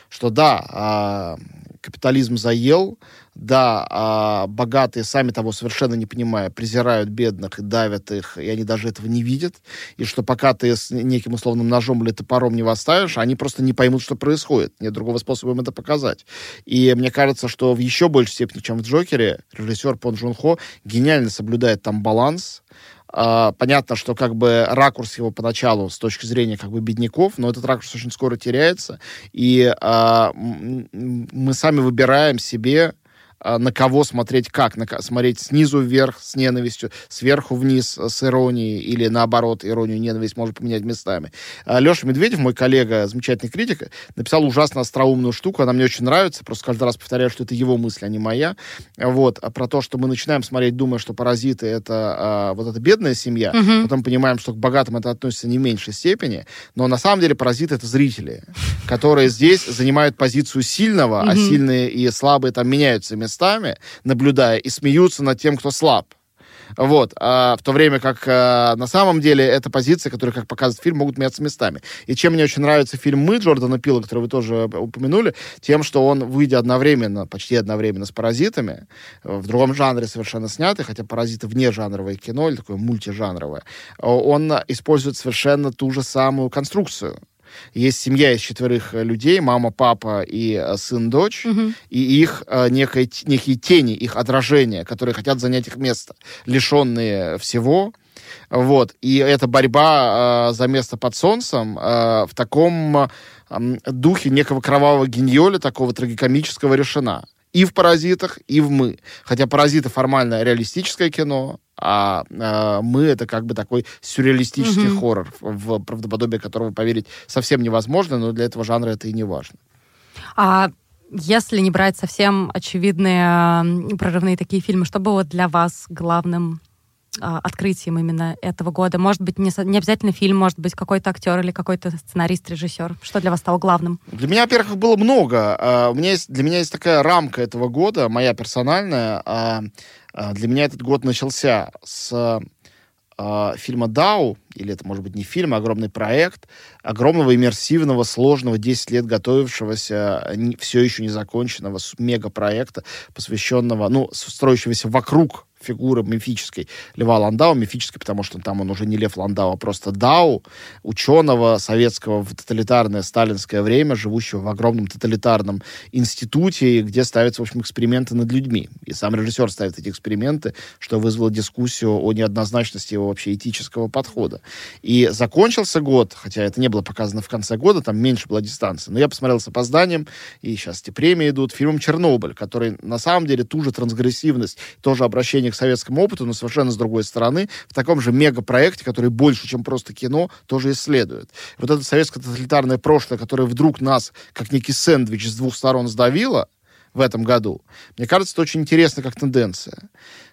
Что да, а, капитализм заел, да, а богатые, сами того совершенно не понимая, презирают бедных и давят их, и они даже этого не видят, и что пока ты с неким условным ножом или топором не восставишь, они просто не поймут, что происходит. Нет другого способа им это показать. И мне кажется, что в еще большей степени, чем в «Джокере», режиссер Пон Джун Хо гениально соблюдает там баланс, Uh, понятно, что как бы ракурс его поначалу с точки зрения как бы бедняков, но этот ракурс очень скоро теряется, и uh, мы сами выбираем себе а, на кого смотреть как, на, смотреть снизу вверх с ненавистью, сверху вниз с иронией или наоборот иронию и ненависть может поменять местами. А, Леша Медведев, мой коллега, замечательный критик, написал ужасно остроумную штуку, она мне очень нравится, просто каждый раз повторяю, что это его мысль, а не моя. Вот, а про то, что мы начинаем смотреть, думая, что паразиты это а, вот эта бедная семья, угу. потом понимаем, что к богатым это относится не в меньшей степени, но на самом деле паразиты это зрители, которые здесь занимают позицию сильного, угу. а сильные и слабые там меняются местами местами, наблюдая, и смеются над тем, кто слаб. Вот. А в то время как а, на самом деле это позиция, которая, как показывает фильм, могут меняться местами. И чем мне очень нравится фильм «Мы» Джордана Пила, который вы тоже упомянули, тем, что он, выйдя одновременно, почти одновременно с «Паразитами», в другом жанре совершенно снятый, хотя «Паразиты» вне жанровое кино, или такое мультижанровое, он использует совершенно ту же самую конструкцию есть семья из четверых э, людей, мама, папа и э, сын, дочь, угу. и их э, некое, некие тени, их отражения, которые хотят занять их место, лишенные всего, вот. И эта борьба э, за место под солнцем э, в таком э, духе некого кровавого геньоля, такого трагикомического решена и в «Паразитах», и в «Мы». Хотя «Паразиты» формально реалистическое кино, а, а «Мы» — это как бы такой сюрреалистический mm-hmm. хоррор, в правдоподобие которого поверить совсем невозможно, но для этого жанра это и не важно. А если не брать совсем очевидные прорывные такие фильмы, что было для вас главным а, открытием именно этого года? Может быть, не, не обязательно фильм, может быть, какой-то актер или какой-то сценарист, режиссер. Что для вас стало главным? Для меня, во-первых, было много. А, у меня есть, для меня есть такая рамка этого года, моя персональная. А, для меня этот год начался с фильма «Дау», или это, может быть, не фильм, а огромный проект, огромного иммерсивного, сложного, 10 лет готовившегося, все еще не законченного мегапроекта, посвященного, ну, строящегося вокруг фигуры мифической Льва Ландау, мифической, потому что там он уже не Лев Ландау, а просто Дау, ученого советского в тоталитарное сталинское время, живущего в огромном тоталитарном институте, где ставятся, в общем, эксперименты над людьми. И сам режиссер ставит эти эксперименты, что вызвало дискуссию о неоднозначности его вообще этического подхода. И закончился год, хотя это не было показано в конце года, там меньше была дистанция, но я посмотрел с опозданием, и сейчас эти премии идут, фильмом «Чернобыль», который на самом деле ту же трансгрессивность, тоже обращение к советскому опыту, но совершенно с другой стороны, в таком же мегапроекте, который больше, чем просто кино, тоже исследует. Вот это советское тоталитарное прошлое, которое вдруг нас, как некий сэндвич с двух сторон сдавило, в этом году. Мне кажется, это очень интересно как тенденция.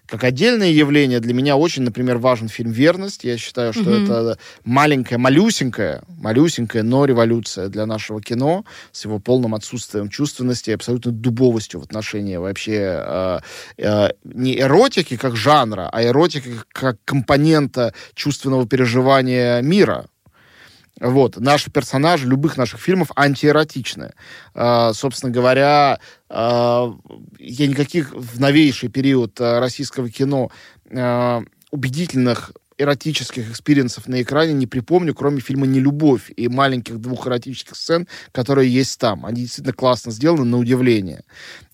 Как отдельное явление для меня очень, например, важен фильм «Верность». Я считаю, что mm-hmm. это маленькая, малюсенькая, малюсенькая, но революция для нашего кино с его полным отсутствием чувственности и абсолютно дубовостью в отношении вообще э, э, не эротики как жанра, а эротики как компонента чувственного переживания мира. Вот. Наши персонажи любых наших фильмов антиэротичны. Э, собственно говоря, э, я никаких в новейший период э, российского кино э, убедительных эротических experience ов на экране не припомню, кроме фильма «Нелюбовь» и маленьких двух эротических сцен, которые есть там. Они действительно классно сделаны, на удивление.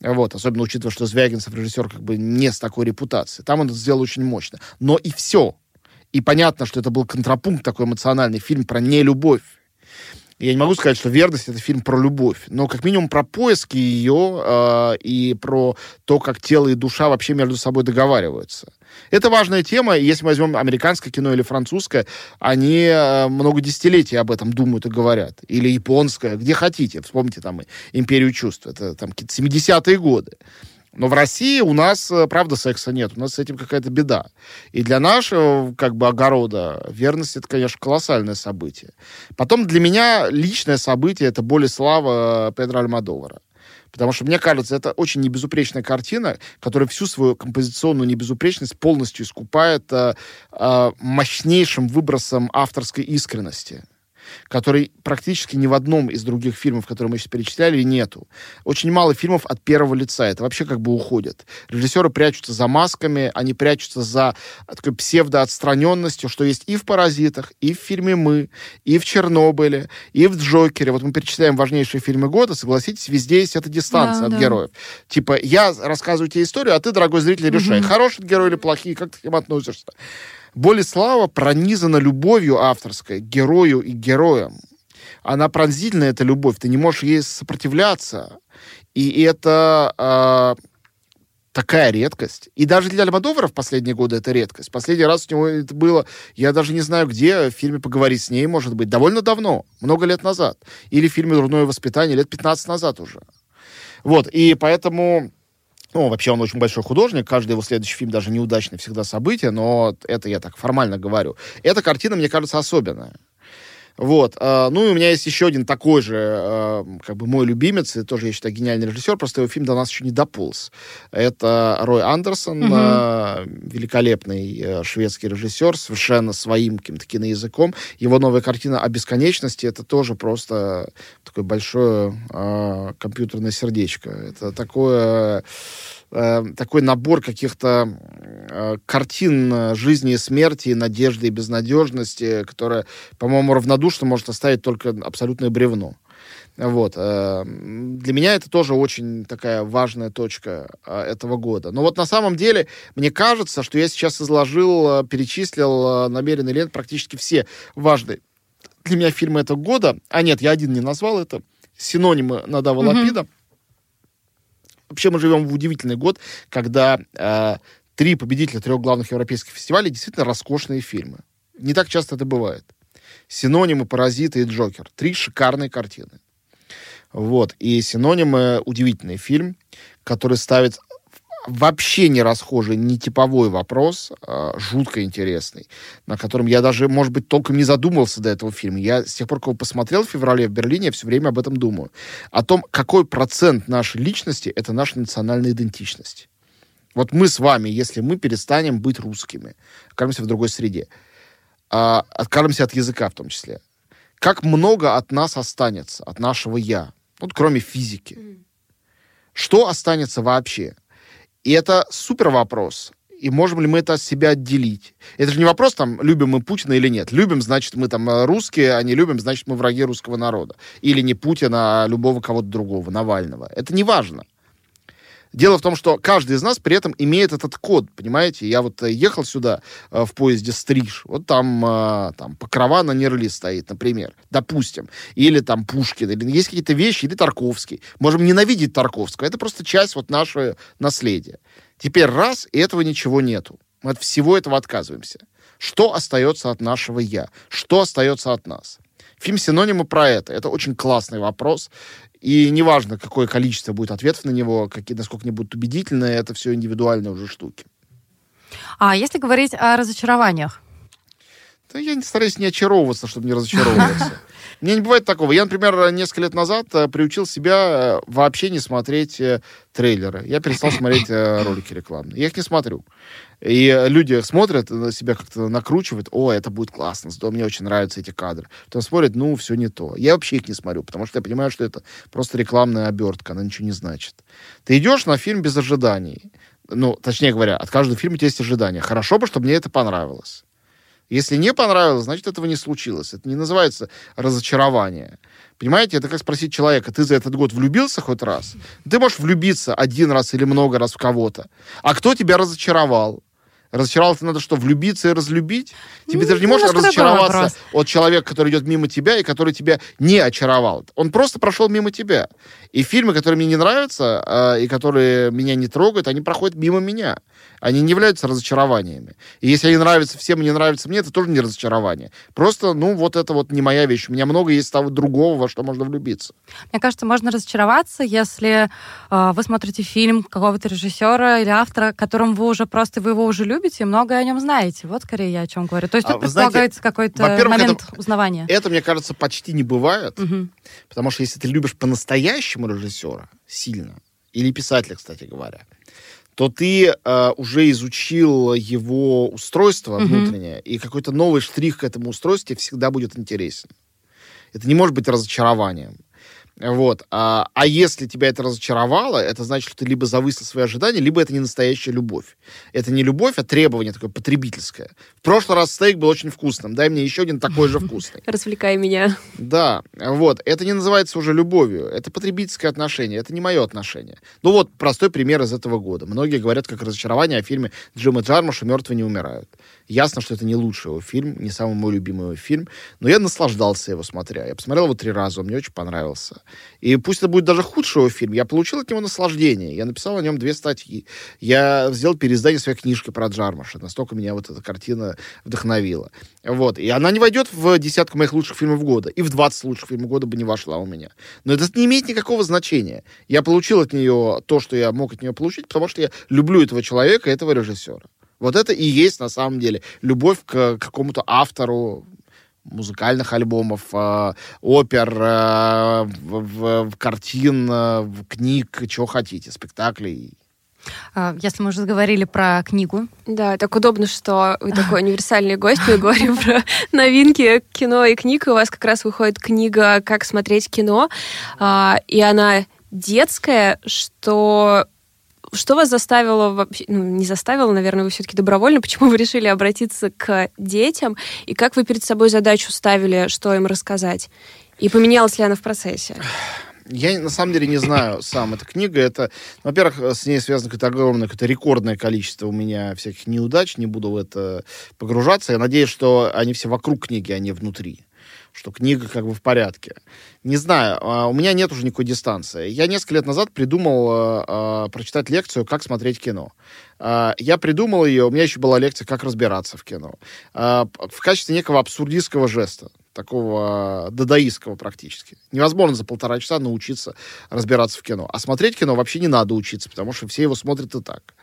Вот, особенно учитывая, что Звягинцев режиссер как бы не с такой репутацией. Там он это сделал очень мощно. Но и все. И понятно, что это был контрапункт такой эмоциональный, фильм про нелюбовь. Я не могу сказать, что «Верность» — это фильм про любовь, но как минимум про поиски ее э, и про то, как тело и душа вообще между собой договариваются. Это важная тема, и если мы возьмем американское кино или французское, они э, много десятилетий об этом думают и говорят. Или японское, где хотите. Вспомните там «Империю чувств», это там какие-то 70-е годы. Но в России у нас, э, правда, секса нет. У нас с этим какая-то беда. И для нашего, как бы, огорода верность — это, конечно, колоссальное событие. Потом для меня личное событие — это более слава Педро Альмадовара. Потому что, мне кажется, это очень небезупречная картина, которая всю свою композиционную небезупречность полностью искупает э, э, мощнейшим выбросом авторской искренности. Который практически ни в одном из других фильмов, которые мы сейчас перечисляли, нету. Очень мало фильмов от первого лица. Это вообще как бы уходит. Режиссеры прячутся за масками, они прячутся за такой псевдоотстраненностью, что есть и в «Паразитах», и в фильме «Мы», и в «Чернобыле», и в «Джокере». Вот мы перечисляем важнейшие фильмы года, согласитесь, везде есть эта дистанция да, от да. героев. Типа, я рассказываю тебе историю, а ты, дорогой зритель, решай, угу. хороший герой или плохие, как ты к ним относишься. Болеслава пронизана любовью авторской герою и героям. Она пронзительная, эта любовь. Ты не можешь ей сопротивляться. И это э, такая редкость. И даже для Альмадовара в последние годы это редкость. Последний раз у него это было, я даже не знаю где, в фильме «Поговори с ней», может быть, довольно давно, много лет назад. Или в фильме «Дурное воспитание» лет 15 назад уже. Вот, и поэтому ну, вообще он очень большой художник, каждый его следующий фильм даже неудачный всегда событие, но это я так формально говорю. Эта картина, мне кажется, особенная. Вот. А, ну и у меня есть еще один такой же, а, как бы мой любимец, и тоже, я считаю, гениальный режиссер, просто его фильм до нас еще не дополз. Это Рой Андерсон, угу. великолепный шведский режиссер, совершенно своим каким-то киноязыком. Его новая картина о бесконечности, это тоже просто такое большое компьютерное сердечко. Это такое э, такой набор каких-то э, картин жизни и смерти, надежды и безнадежности, которая, по-моему, равнодушно может оставить только абсолютное бревно. Вот. Э, для меня это тоже очень такая важная точка э, этого года. Но вот на самом деле, мне кажется, что я сейчас изложил, перечислил намеренный лент практически все важные для меня фильмы этого года. А нет, я один не назвал это. Синонимы Надава mm-hmm. Лапида. Вообще мы живем в удивительный год, когда э, три победителя трех главных европейских фестивалей действительно роскошные фильмы. Не так часто это бывает. Синонимы, Паразиты и Джокер. Три шикарные картины. Вот. И синонимы удивительный фильм, который ставит вообще не расхожий, не типовой вопрос, а, жутко интересный, на котором я даже, может быть, толком не задумывался до этого фильма. Я с тех пор, как его посмотрел в феврале в Берлине, я все время об этом думаю. О том, какой процент нашей личности — это наша национальная идентичность. Вот мы с вами, если мы перестанем быть русскими, окажемся в другой среде, а, откажемся от языка в том числе, как много от нас останется, от нашего «я», вот кроме физики. Что останется вообще? И это супер вопрос. И можем ли мы это от себя отделить? Это же не вопрос, там, любим мы Путина или нет. Любим, значит, мы там э, русские, а не любим, значит, мы враги русского народа. Или не Путина, а любого кого-то другого, Навального. Это не важно. Дело в том, что каждый из нас при этом имеет этот код, понимаете? Я вот э, ехал сюда э, в поезде Стриж, вот там, э, там Покрова на Нерли стоит, например, допустим, или там Пушкин, или есть какие-то вещи, или Тарковский. Можем ненавидеть Тарковского, это просто часть вот нашего наследия. Теперь раз, и этого ничего нету. Мы от всего этого отказываемся. Что остается от нашего «я»? Что остается от нас? Фильм «Синонимы» про это. Это очень классный вопрос. И неважно, какое количество будет ответов на него, какие, насколько они будут убедительны, это все индивидуальные уже штуки. А если говорить о разочарованиях? Да я стараюсь не очаровываться, чтобы не разочаровываться. Мне не бывает такого. Я, например, несколько лет назад э, приучил себя э, вообще не смотреть э, трейлеры. Я перестал смотреть ролики рекламные. Я их не смотрю. И люди смотрят на себя как-то накручивают, о, это будет классно, здорово, мне очень нравятся эти кадры. Потом смотрят, ну, все не то. Я вообще их не смотрю, потому что я понимаю, что это просто рекламная обертка, она ничего не значит. Ты идешь на фильм без ожиданий. Ну, точнее говоря, от каждого фильма у тебя есть ожидания. Хорошо бы, чтобы мне это понравилось. Если не понравилось, значит, этого не случилось. Это не называется разочарование. Понимаете, это как спросить человека, ты за этот год влюбился хоть раз? Ты можешь влюбиться один раз или много раз в кого-то. А кто тебя разочаровал? Разочаровался надо что, влюбиться и разлюбить? Тебе ну, даже не можешь разочароваться от человека, который идет мимо тебя и который тебя не очаровал. Он просто прошел мимо тебя. И фильмы, которые мне не нравятся, э, и которые меня не трогают, они проходят мимо меня. Они не являются разочарованиями. И если они нравятся всем и не нравятся мне, это тоже не разочарование. Просто, ну, вот это вот не моя вещь. У меня много есть того другого, во что можно влюбиться. Мне кажется, можно разочароваться, если э, вы смотрите фильм какого-то режиссера или автора, которым вы уже просто, вы его уже любите, и многое о нем знаете. Вот скорее я о чем говорю. То есть а, тут предполагается какой-то момент это, узнавания. Это, мне кажется, почти не бывает. Угу. Потому что если ты любишь по-настоящему режиссера сильно, или писателя, кстати говоря, то ты э, уже изучил его устройство mm-hmm. внутреннее, и какой-то новый штрих к этому устройству всегда будет интересен. Это не может быть разочарованием. Вот. А, а если тебя это разочаровало, это значит, что ты либо завысил свои ожидания, либо это не настоящая любовь. Это не любовь, а требование такое потребительское. В прошлый раз стейк был очень вкусным. Дай мне еще один такой же вкусный. Развлекай меня. Да, вот. Это не называется уже любовью. Это потребительское отношение. Это не мое отношение. Ну вот простой пример из этого года. Многие говорят как разочарование о фильме Джима Джармуша «Мертвые не умирают». Ясно, что это не лучший его фильм, не самый мой любимый его фильм, но я наслаждался его смотря. Я посмотрел его три раза, он мне очень понравился. И пусть это будет даже худший фильм, я получил от него наслаждение. Я написал о нем две статьи. Я сделал переиздание своей книжки про Джармаша. Настолько меня вот эта картина вдохновила. Вот. И она не войдет в десятку моих лучших фильмов года. И в 20 лучших фильмов года бы не вошла у меня. Но это не имеет никакого значения. Я получил от нее то, что я мог от нее получить, потому что я люблю этого человека, этого режиссера. Вот это и есть на самом деле любовь к какому-то автору музыкальных альбомов, э, опер, э, в, в, в картин, э, в книг, чего хотите, спектаклей. А, если мы уже заговорили про книгу. Да, так удобно, что вы такой универсальный гость. Мы говорим про новинки кино и книг. У вас как раз выходит книга «Как смотреть кино». А, и она детская, что что вас заставило вообще, ну, не заставило, наверное, вы все-таки добровольно, почему вы решили обратиться к детям, и как вы перед собой задачу ставили, что им рассказать? И поменялась ли она в процессе? Я на самом деле не знаю сам. Эта книга, это, во-первых, с ней связано какое-то огромное, какое-то рекордное количество у меня всяких неудач, не буду в это погружаться. Я надеюсь, что они все вокруг книги, а не внутри что книга как бы в порядке. Не знаю, а, у меня нет уже никакой дистанции. Я несколько лет назад придумал э, прочитать лекцию «Как смотреть кино». Э, я придумал ее, у меня еще была лекция «Как разбираться в кино». Э, в качестве некого абсурдистского жеста такого дадаистского практически. Невозможно за полтора часа научиться разбираться в кино. А смотреть кино вообще не надо учиться, потому что все его смотрят и так.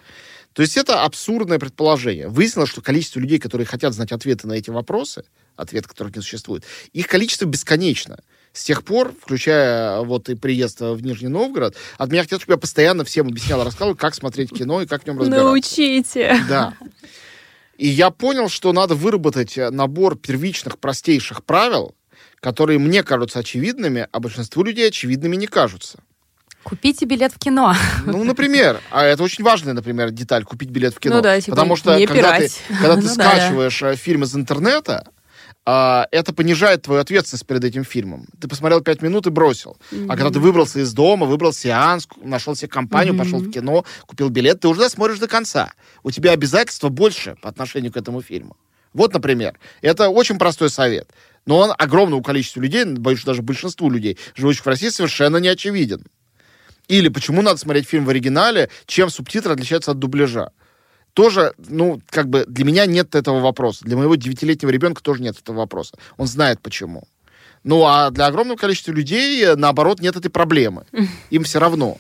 То есть это абсурдное предположение. Выяснилось, что количество людей, которые хотят знать ответы на эти вопросы, ответ которых не существует, их количество бесконечно. С тех пор, включая вот и приезд в Нижний Новгород, от меня хотят, чтобы я постоянно всем объяснял, рассказывал, как смотреть кино и как в нем разбираться. Научите. Да. И я понял, что надо выработать набор первичных, простейших правил, которые мне кажутся очевидными, а большинству людей очевидными не кажутся. Купите билет в кино. Ну, например. А это очень важная, например, деталь, купить билет в кино. Ну да, типа Потому что не когда ты, пирать. когда ты Ну да, скачиваешь э, фильм из интернета, а, это понижает твою ответственность перед этим фильмом. Ты посмотрел пять минут и бросил. А когда ты выбрался из дома, выбрал сеанс, нашел себе компанию, пошел в кино, купил билет, ты уже смотришь до конца. У тебя обязательства больше по отношению к этому фильму. Вот, например, это очень простой совет. Но он огромному количеству людей, боюсь, даже большинству людей, живущих в России, совершенно не очевиден. Или почему надо смотреть фильм в оригинале, чем субтитры отличаются от дубляжа. Тоже, ну, как бы для меня нет этого вопроса. Для моего девятилетнего ребенка тоже нет этого вопроса. Он знает почему. Ну, а для огромного количества людей, э, наоборот, нет этой проблемы. Им все равно.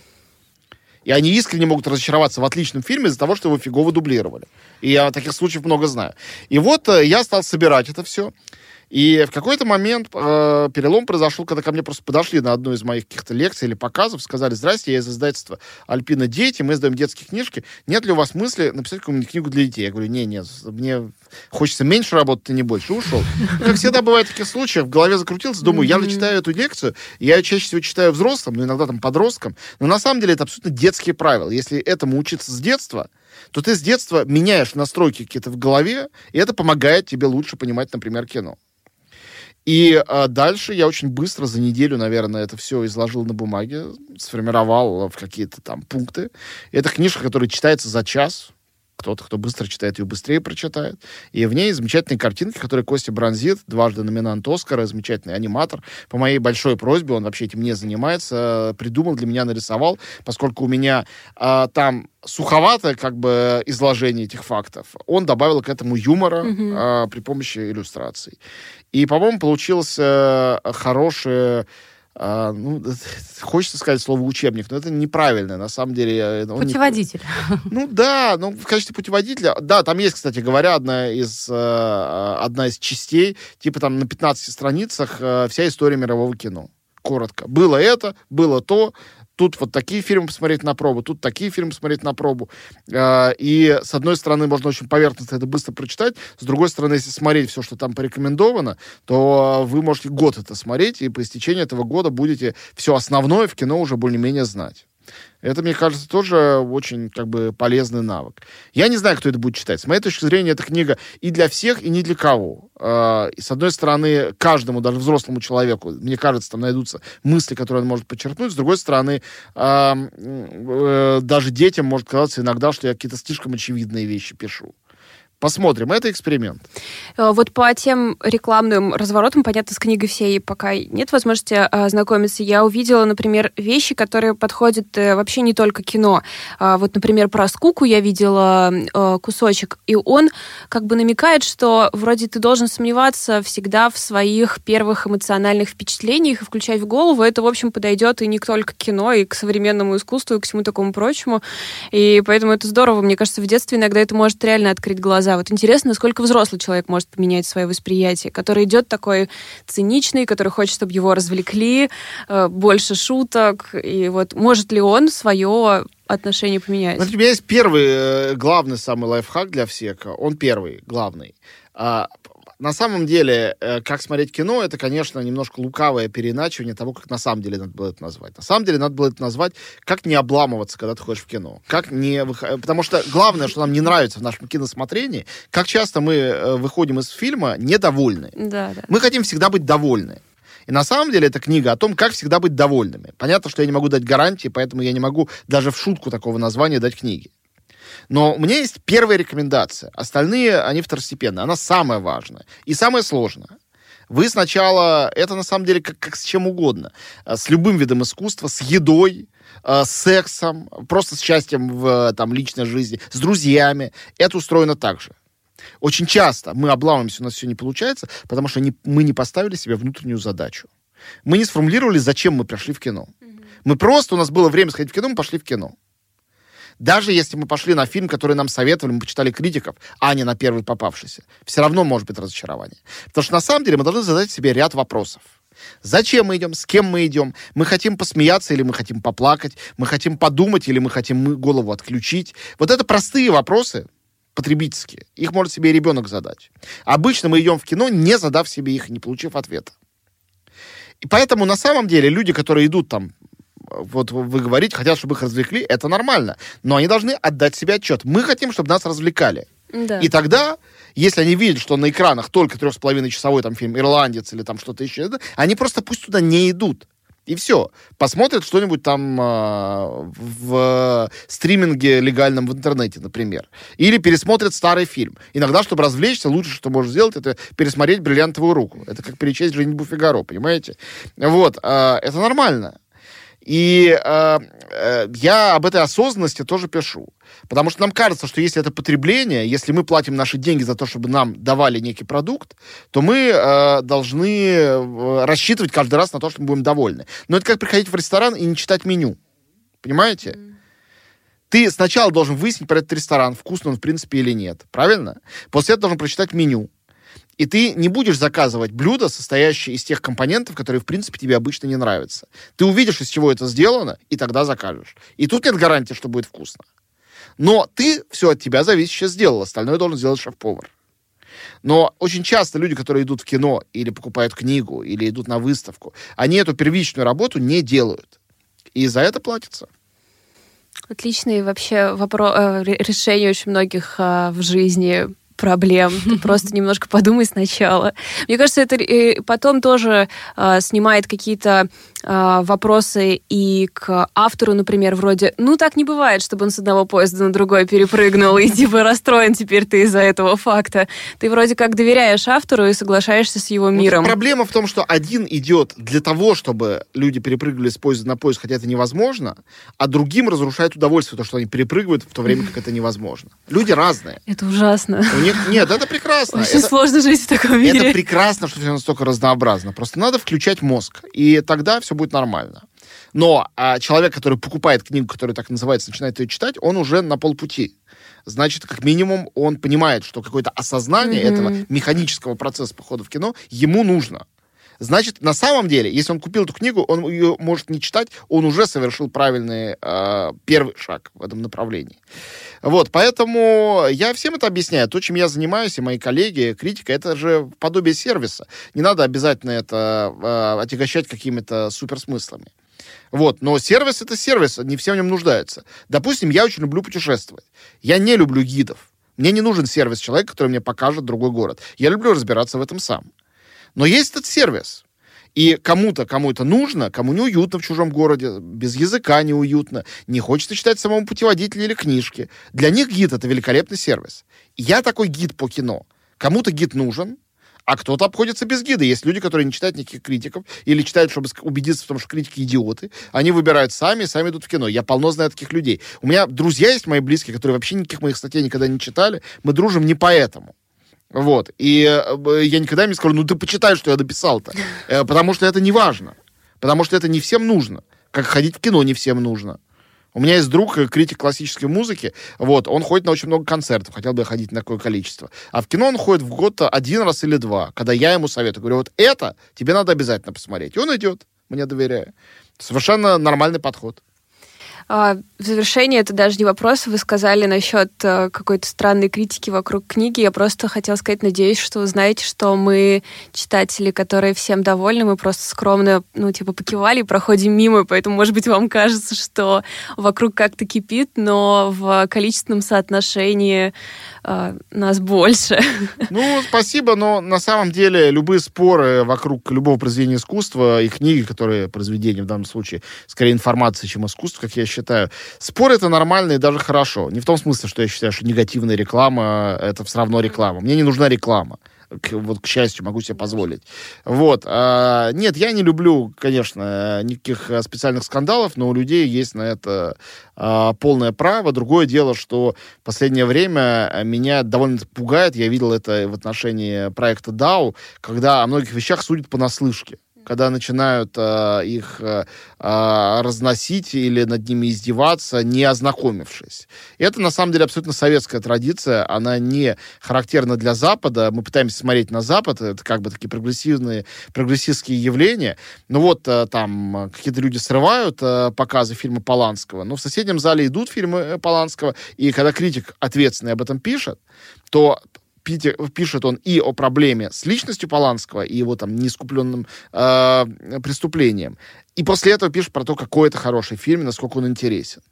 И они искренне могут разочароваться в отличном фильме из-за того, что его фигово дублировали. И я таких случаев много знаю. И вот э, я стал собирать это все. И в какой-то момент э, перелом произошел, когда ко мне просто подошли на одну из моих каких-то лекций или показов, сказали, здрасте, я из издательства «Альпина Дети», мы издаем детские книжки, нет ли у вас мысли написать какую-нибудь книгу для детей? Я говорю, не, нет, мне хочется меньше работать, а не больше, ушел. Ну, Как всегда бывает в таких случаях, в голове закрутился, думаю, я читаю эту лекцию, я ее чаще всего читаю взрослым, ну, иногда там подросткам, но на самом деле это абсолютно детские правила. Если этому учиться с детства, то ты с детства меняешь настройки какие-то в голове, и это помогает тебе лучше понимать, например, кино. И а, дальше я очень быстро, за неделю, наверное, это все изложил на бумаге, сформировал в какие-то там пункты. Это книжка, которая читается за час. Кто-то, кто быстро читает, ее быстрее прочитает. И в ней замечательные картинки, которые Костя Бронзит, дважды номинант Оскара, замечательный аниматор, по моей большой просьбе, он вообще этим не занимается, э, придумал, для меня нарисовал, поскольку у меня а, там суховатое как бы изложение этих фактов. Он добавил к этому юмора Мгм. а, при помощи иллюстраций. И, по-моему, получился хороший а, ну, хочется сказать слово учебник, но это неправильно, на самом деле. э, он не- Путеводитель. ну да, ну в качестве путеводителя. Да, там есть, кстати говоря, одна из, э, одна из частей, типа там на 15 страницах э, вся история мирового кино. Коротко. Было это, было то, тут вот такие фильмы посмотреть на пробу, тут такие фильмы посмотреть на пробу. А, и с одной стороны, можно очень поверхностно это быстро прочитать, с другой стороны, если смотреть все, что там порекомендовано, то вы можете год это смотреть, и по истечении этого года будете все основное в кино уже более-менее знать. Это, мне кажется, тоже очень как бы полезный навык. Я не знаю, кто это будет читать. С моей точки зрения, эта книга и для всех, и не для кого. А, с одной стороны, каждому, даже взрослому человеку, мне кажется, там найдутся мысли, которые он может подчеркнуть. С другой стороны, э, даже детям может казаться иногда, что я какие-то слишком очевидные вещи пишу. Посмотрим, это эксперимент. Э, вот по тем рекламным разворотам, понятно, с книгой всей пока нет возможности ознакомиться. Я увидела, например, вещи, которые подходят э, вообще не только кино. А вот, например, про скуку я видела э, кусочек, и он как бы намекает, что вроде ты должен сомневаться всегда в своих первых эмоциональных впечатлениях и включать в голову. Это, в общем, подойдет и не только к кино, и к современному искусству, и к всему такому прочему. И поэтому это здорово. Мне кажется, в детстве иногда это может реально открыть глаза вот интересно, насколько взрослый человек может поменять свое восприятие, который идет такой циничный, который хочет, чтобы его развлекли, э, больше шуток. И вот может ли он свое отношение поменять? Смотри, у меня есть первый э, главный самый лайфхак для всех. Он первый, главный. На самом деле, э, как смотреть кино, это, конечно, немножко лукавое переиначивание того, как на самом деле надо было это назвать. На самом деле надо было это назвать, как не обламываться, когда ты ходишь в кино. Как не вых... Потому что главное, что нам не нравится в нашем киносмотрении, как часто мы э, выходим из фильма недовольны. Да, да. Мы хотим всегда быть довольны. И на самом деле это книга о том, как всегда быть довольными. Понятно, что я не могу дать гарантии, поэтому я не могу даже в шутку такого названия дать книги. Но у меня есть первая рекомендация. Остальные, они второстепенные. Она самая важная и самая сложная. Вы сначала, это на самом деле как, как с чем угодно, э, с любым видом искусства, с едой, э, с сексом, просто с счастьем в там, личной жизни, с друзьями. Это устроено так же. Очень часто мы обламываемся, у нас все не получается, потому что не, мы не поставили себе внутреннюю задачу. Мы не сформулировали, зачем мы пришли в кино. Мы просто, у нас было время сходить в кино, мы пошли в кино. Даже если мы пошли на фильм, который нам советовали, мы почитали критиков, а не на первый попавшийся, все равно может быть разочарование. Потому что на самом деле мы должны задать себе ряд вопросов. Зачем мы идем, с кем мы идем, мы хотим посмеяться или мы хотим поплакать, мы хотим подумать или мы хотим голову отключить. Вот это простые вопросы, потребительские. Их может себе и ребенок задать. Обычно мы идем в кино, не задав себе их, не получив ответа. И поэтому на самом деле люди, которые идут там вот вы говорите, хотят, чтобы их развлекли, это нормально. Но они должны отдать себе отчет. Мы хотим, чтобы нас развлекали. Да. И тогда, если они видят, что на экранах только трех с половиной часовой там фильм «Ирландец» или там что-то еще, они просто пусть туда не идут. И все. Посмотрят что-нибудь там э, в стриминге легальном в интернете, например. Или пересмотрят старый фильм. Иногда, чтобы развлечься, лучше, что можно сделать, это пересмотреть «Бриллиантовую руку». Это как перечесть «Женитьбу Фигаро», понимаете? Вот. Э, это нормально. И э, э, я об этой осознанности тоже пишу. Потому что нам кажется, что если это потребление, если мы платим наши деньги за то, чтобы нам давали некий продукт, то мы э, должны э, рассчитывать каждый раз на то, что мы будем довольны. Но это как приходить в ресторан и не читать меню. Понимаете? Mm. Ты сначала должен выяснить про этот ресторан, вкусный он в принципе или нет. Правильно? После этого должен прочитать меню. И ты не будешь заказывать блюдо, состоящее из тех компонентов, которые, в принципе, тебе обычно не нравятся. Ты увидишь, из чего это сделано, и тогда закажешь. И тут нет гарантии, что будет вкусно. Но ты все от тебя зависящее сделал, остальное должен сделать шеф-повар. Но очень часто люди, которые идут в кино или покупают книгу, или идут на выставку, они эту первичную работу не делают. И за это платится. Отличный вообще вопрос, э, решение очень многих э, в жизни проблем. Ты просто немножко подумай сначала. Мне кажется, это э, потом тоже э, снимает какие-то э, вопросы и к автору, например, вроде, ну так не бывает, чтобы он с одного поезда на другой перепрыгнул и типа расстроен теперь ты из-за этого факта. Ты вроде как доверяешь автору и соглашаешься с его миром. Вот проблема в том, что один идет для того, чтобы люди перепрыгивали с поезда на поезд, хотя это невозможно, а другим разрушает удовольствие, то, что они перепрыгивают в то время, как это невозможно. Люди разные. Это ужасно. У них нет, это прекрасно. Очень это, сложно жить в таком мире. Это прекрасно, что все настолько разнообразно. Просто надо включать мозг, и тогда все будет нормально. Но а, человек, который покупает книгу, которая так называется, начинает ее читать, он уже на полпути. Значит, как минимум, он понимает, что какое-то осознание mm-hmm. этого механического процесса похода в кино ему нужно. Значит, на самом деле, если он купил эту книгу, он ее может не читать, он уже совершил правильный э, первый шаг в этом направлении. Вот, поэтому я всем это объясняю. То, чем я занимаюсь, и мои коллеги, критика, это же подобие сервиса. Не надо обязательно это э, отягощать какими-то суперсмыслами. Вот, но сервис это сервис, не все в нем нуждаются. Допустим, я очень люблю путешествовать. Я не люблю гидов. Мне не нужен сервис человека, который мне покажет другой город. Я люблю разбираться в этом сам. Но есть этот сервис. И кому-то, кому это нужно, кому неуютно в чужом городе, без языка неуютно, не хочется читать самому путеводителя или книжки. Для них гид — это великолепный сервис. Я такой гид по кино. Кому-то гид нужен, а кто-то обходится без гида. Есть люди, которые не читают никаких критиков или читают, чтобы убедиться в том, что критики идиоты. Они выбирают сами, сами идут в кино. Я полно знаю таких людей. У меня друзья есть мои близкие, которые вообще никаких моих статей никогда не читали. Мы дружим не поэтому. Вот. И э, я никогда не скажу, ну ты почитай, что я дописал-то. Э, потому что это не важно. Потому что это не всем нужно. Как ходить в кино не всем нужно. У меня есть друг, э, критик классической музыки, вот, он ходит на очень много концертов, хотел бы ходить на такое количество. А в кино он ходит в год один раз или два, когда я ему советую, говорю, вот это тебе надо обязательно посмотреть. И он идет, мне доверяя. Совершенно нормальный подход. А, в завершение, это даже не вопрос. Вы сказали насчет э, какой-то странной критики вокруг книги. Я просто хотела сказать, надеюсь, что вы знаете, что мы читатели, которые всем довольны, мы просто скромно, ну, типа, покивали и проходим мимо, поэтому, может быть, вам кажется, что вокруг как-то кипит, но в количественном соотношении э, нас больше. Ну, спасибо, но на самом деле любые споры вокруг любого произведения искусства и книги, которые произведения в данном случае, скорее информация, чем искусство, как я считаю, спор это нормально и даже хорошо. Не в том смысле, что я считаю, что негативная реклама это все равно реклама. Мне не нужна реклама к, вот, к счастью, могу себе позволить. Вот. А, нет, я не люблю, конечно, никаких а, специальных скандалов, но у людей есть на это а, полное право. Другое дело, что в последнее время меня довольно пугает, я видел это в отношении проекта DAO, когда о многих вещах судят понаслышке когда начинают э, их э, э, разносить или над ними издеваться, не ознакомившись. И это, на самом деле, абсолютно советская традиция, она не характерна для Запада. Мы пытаемся смотреть на Запад, это как бы такие прогрессивные, прогрессивские явления. Ну вот э, там какие-то люди срывают э, показы фильма Поланского, но в соседнем зале идут фильмы э, Поланского, и когда критик ответственный об этом пишет, то пишет он и о проблеме с личностью Поланского и его там неискупленным э, преступлением. И после этого пишет про то, какой это хороший фильм, насколько он интересен.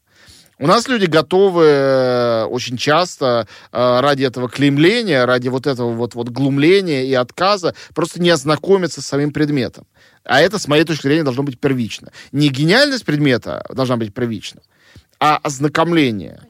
У нас люди готовы э, очень часто э, ради этого клеймления, ради вот этого вот, вот глумления и отказа просто не ознакомиться с самим предметом. А это, с моей точки зрения, должно быть первично. Не гениальность предмета должна быть первична, а ознакомление.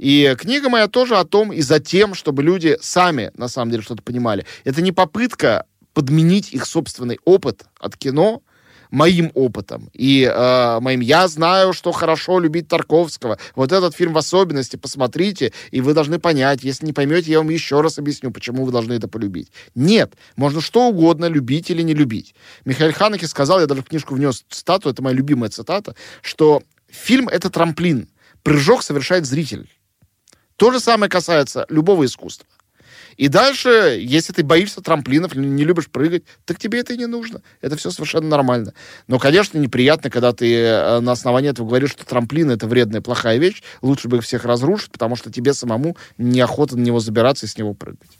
И книга моя тоже о том и за тем, чтобы люди сами, на самом деле, что-то понимали. Это не попытка подменить их собственный опыт от кино моим опытом. И э, моим я знаю, что хорошо любить Тарковского. Вот этот фильм в особенности посмотрите, и вы должны понять. Если не поймете, я вам еще раз объясню, почему вы должны это полюбить. Нет, можно что угодно любить или не любить. Михаил Ханеке сказал, я даже в книжку внес цитату, это моя любимая цитата, что фильм — это трамплин. Прыжок совершает зритель. То же самое касается любого искусства. И дальше, если ты боишься трамплинов, не любишь прыгать, так тебе это и не нужно. Это все совершенно нормально. Но, конечно, неприятно, когда ты э, на основании этого говоришь, что трамплин — это вредная, плохая вещь, лучше бы их всех разрушить, потому что тебе самому неохота на него забираться и с него прыгать.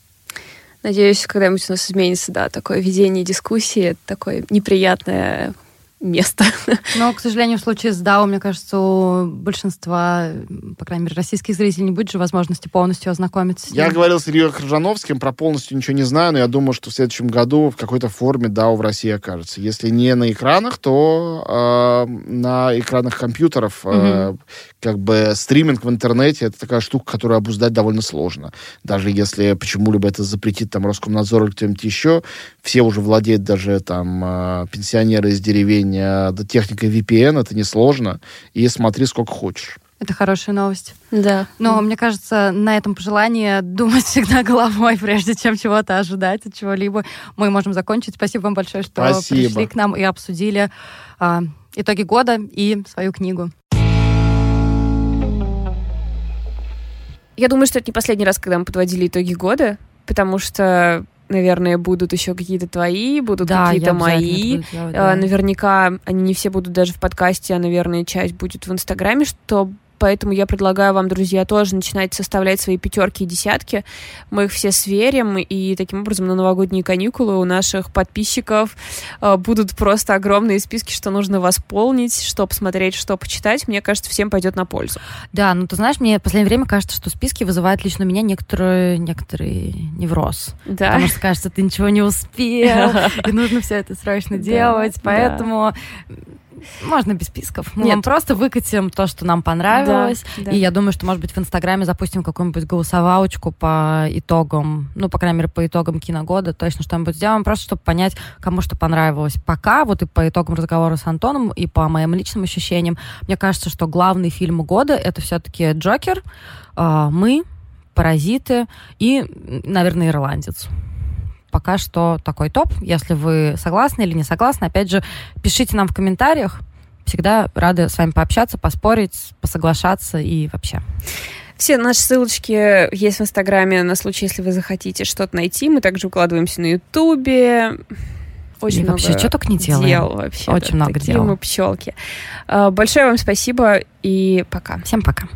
Надеюсь, когда-нибудь у нас изменится, да, такое ведение дискуссии, такое неприятное место. Но, к сожалению, в случае с DAO, мне кажется, у большинства, по крайней мере, российских зрителей не будет же возможности полностью ознакомиться с ним. Я говорил с Ильей Крыжановским, про полностью ничего не знаю, но я думаю, что в следующем году в какой-то форме DAO в России окажется. Если не на экранах, то э, на экранах компьютеров. Э, угу. Как бы стриминг в интернете — это такая штука, которую обуздать довольно сложно. Даже если почему-либо это запретит там Роскомнадзор или кто-нибудь еще, все уже владеют даже там э, пенсионеры из деревень управления техникой VPN, это несложно, и смотри сколько хочешь. Это хорошая новость. Да. Но мне кажется, на этом пожелание думать всегда головой, прежде чем чего-то ожидать от чего-либо. Мы можем закончить. Спасибо вам большое, что Спасибо. пришли к нам и обсудили а, итоги года и свою книгу. Я думаю, что это не последний раз, когда мы подводили итоги года, потому что наверное, будут еще какие-то твои, будут да, какие-то мои. Делать, а, да. Наверняка они не все будут даже в подкасте, а, наверное, часть будет в Инстаграме, что поэтому я предлагаю вам, друзья, тоже начинать составлять свои пятерки и десятки. Мы их все сверим, и таким образом на новогодние каникулы у наших подписчиков э, будут просто огромные списки, что нужно восполнить, что посмотреть, что почитать. Мне кажется, всем пойдет на пользу. Да, ну ты знаешь, мне в последнее время кажется, что списки вызывают лично у меня некоторые, некоторые невроз. Да. Потому что кажется, ты ничего не успел, и нужно все это срочно делать. Поэтому можно без списков. Мы Нет. вам просто выкатим то, что нам понравилось. Да, да. И я думаю, что, может быть, в Инстаграме запустим какую-нибудь голосовалочку по итогам, ну, по крайней мере, по итогам киногода. Точно что-нибудь сделаем, просто чтобы понять, кому что понравилось. Пока, вот и по итогам разговора с Антоном, и по моим личным ощущениям, мне кажется, что главный фильм года — это все-таки «Джокер», а, «Мы», «Паразиты» и, наверное, «Ирландец» пока что такой топ. Если вы согласны или не согласны, опять же, пишите нам в комментариях. Всегда рады с вами пообщаться, поспорить, посоглашаться и вообще. Все наши ссылочки есть в Инстаграме на случай, если вы захотите что-то найти. Мы также укладываемся на Ютубе. Очень и много вообще, что только не делаем. дел вообще. Очень да, много такие дел. мы пчелки. А, большое вам спасибо и пока. Всем пока.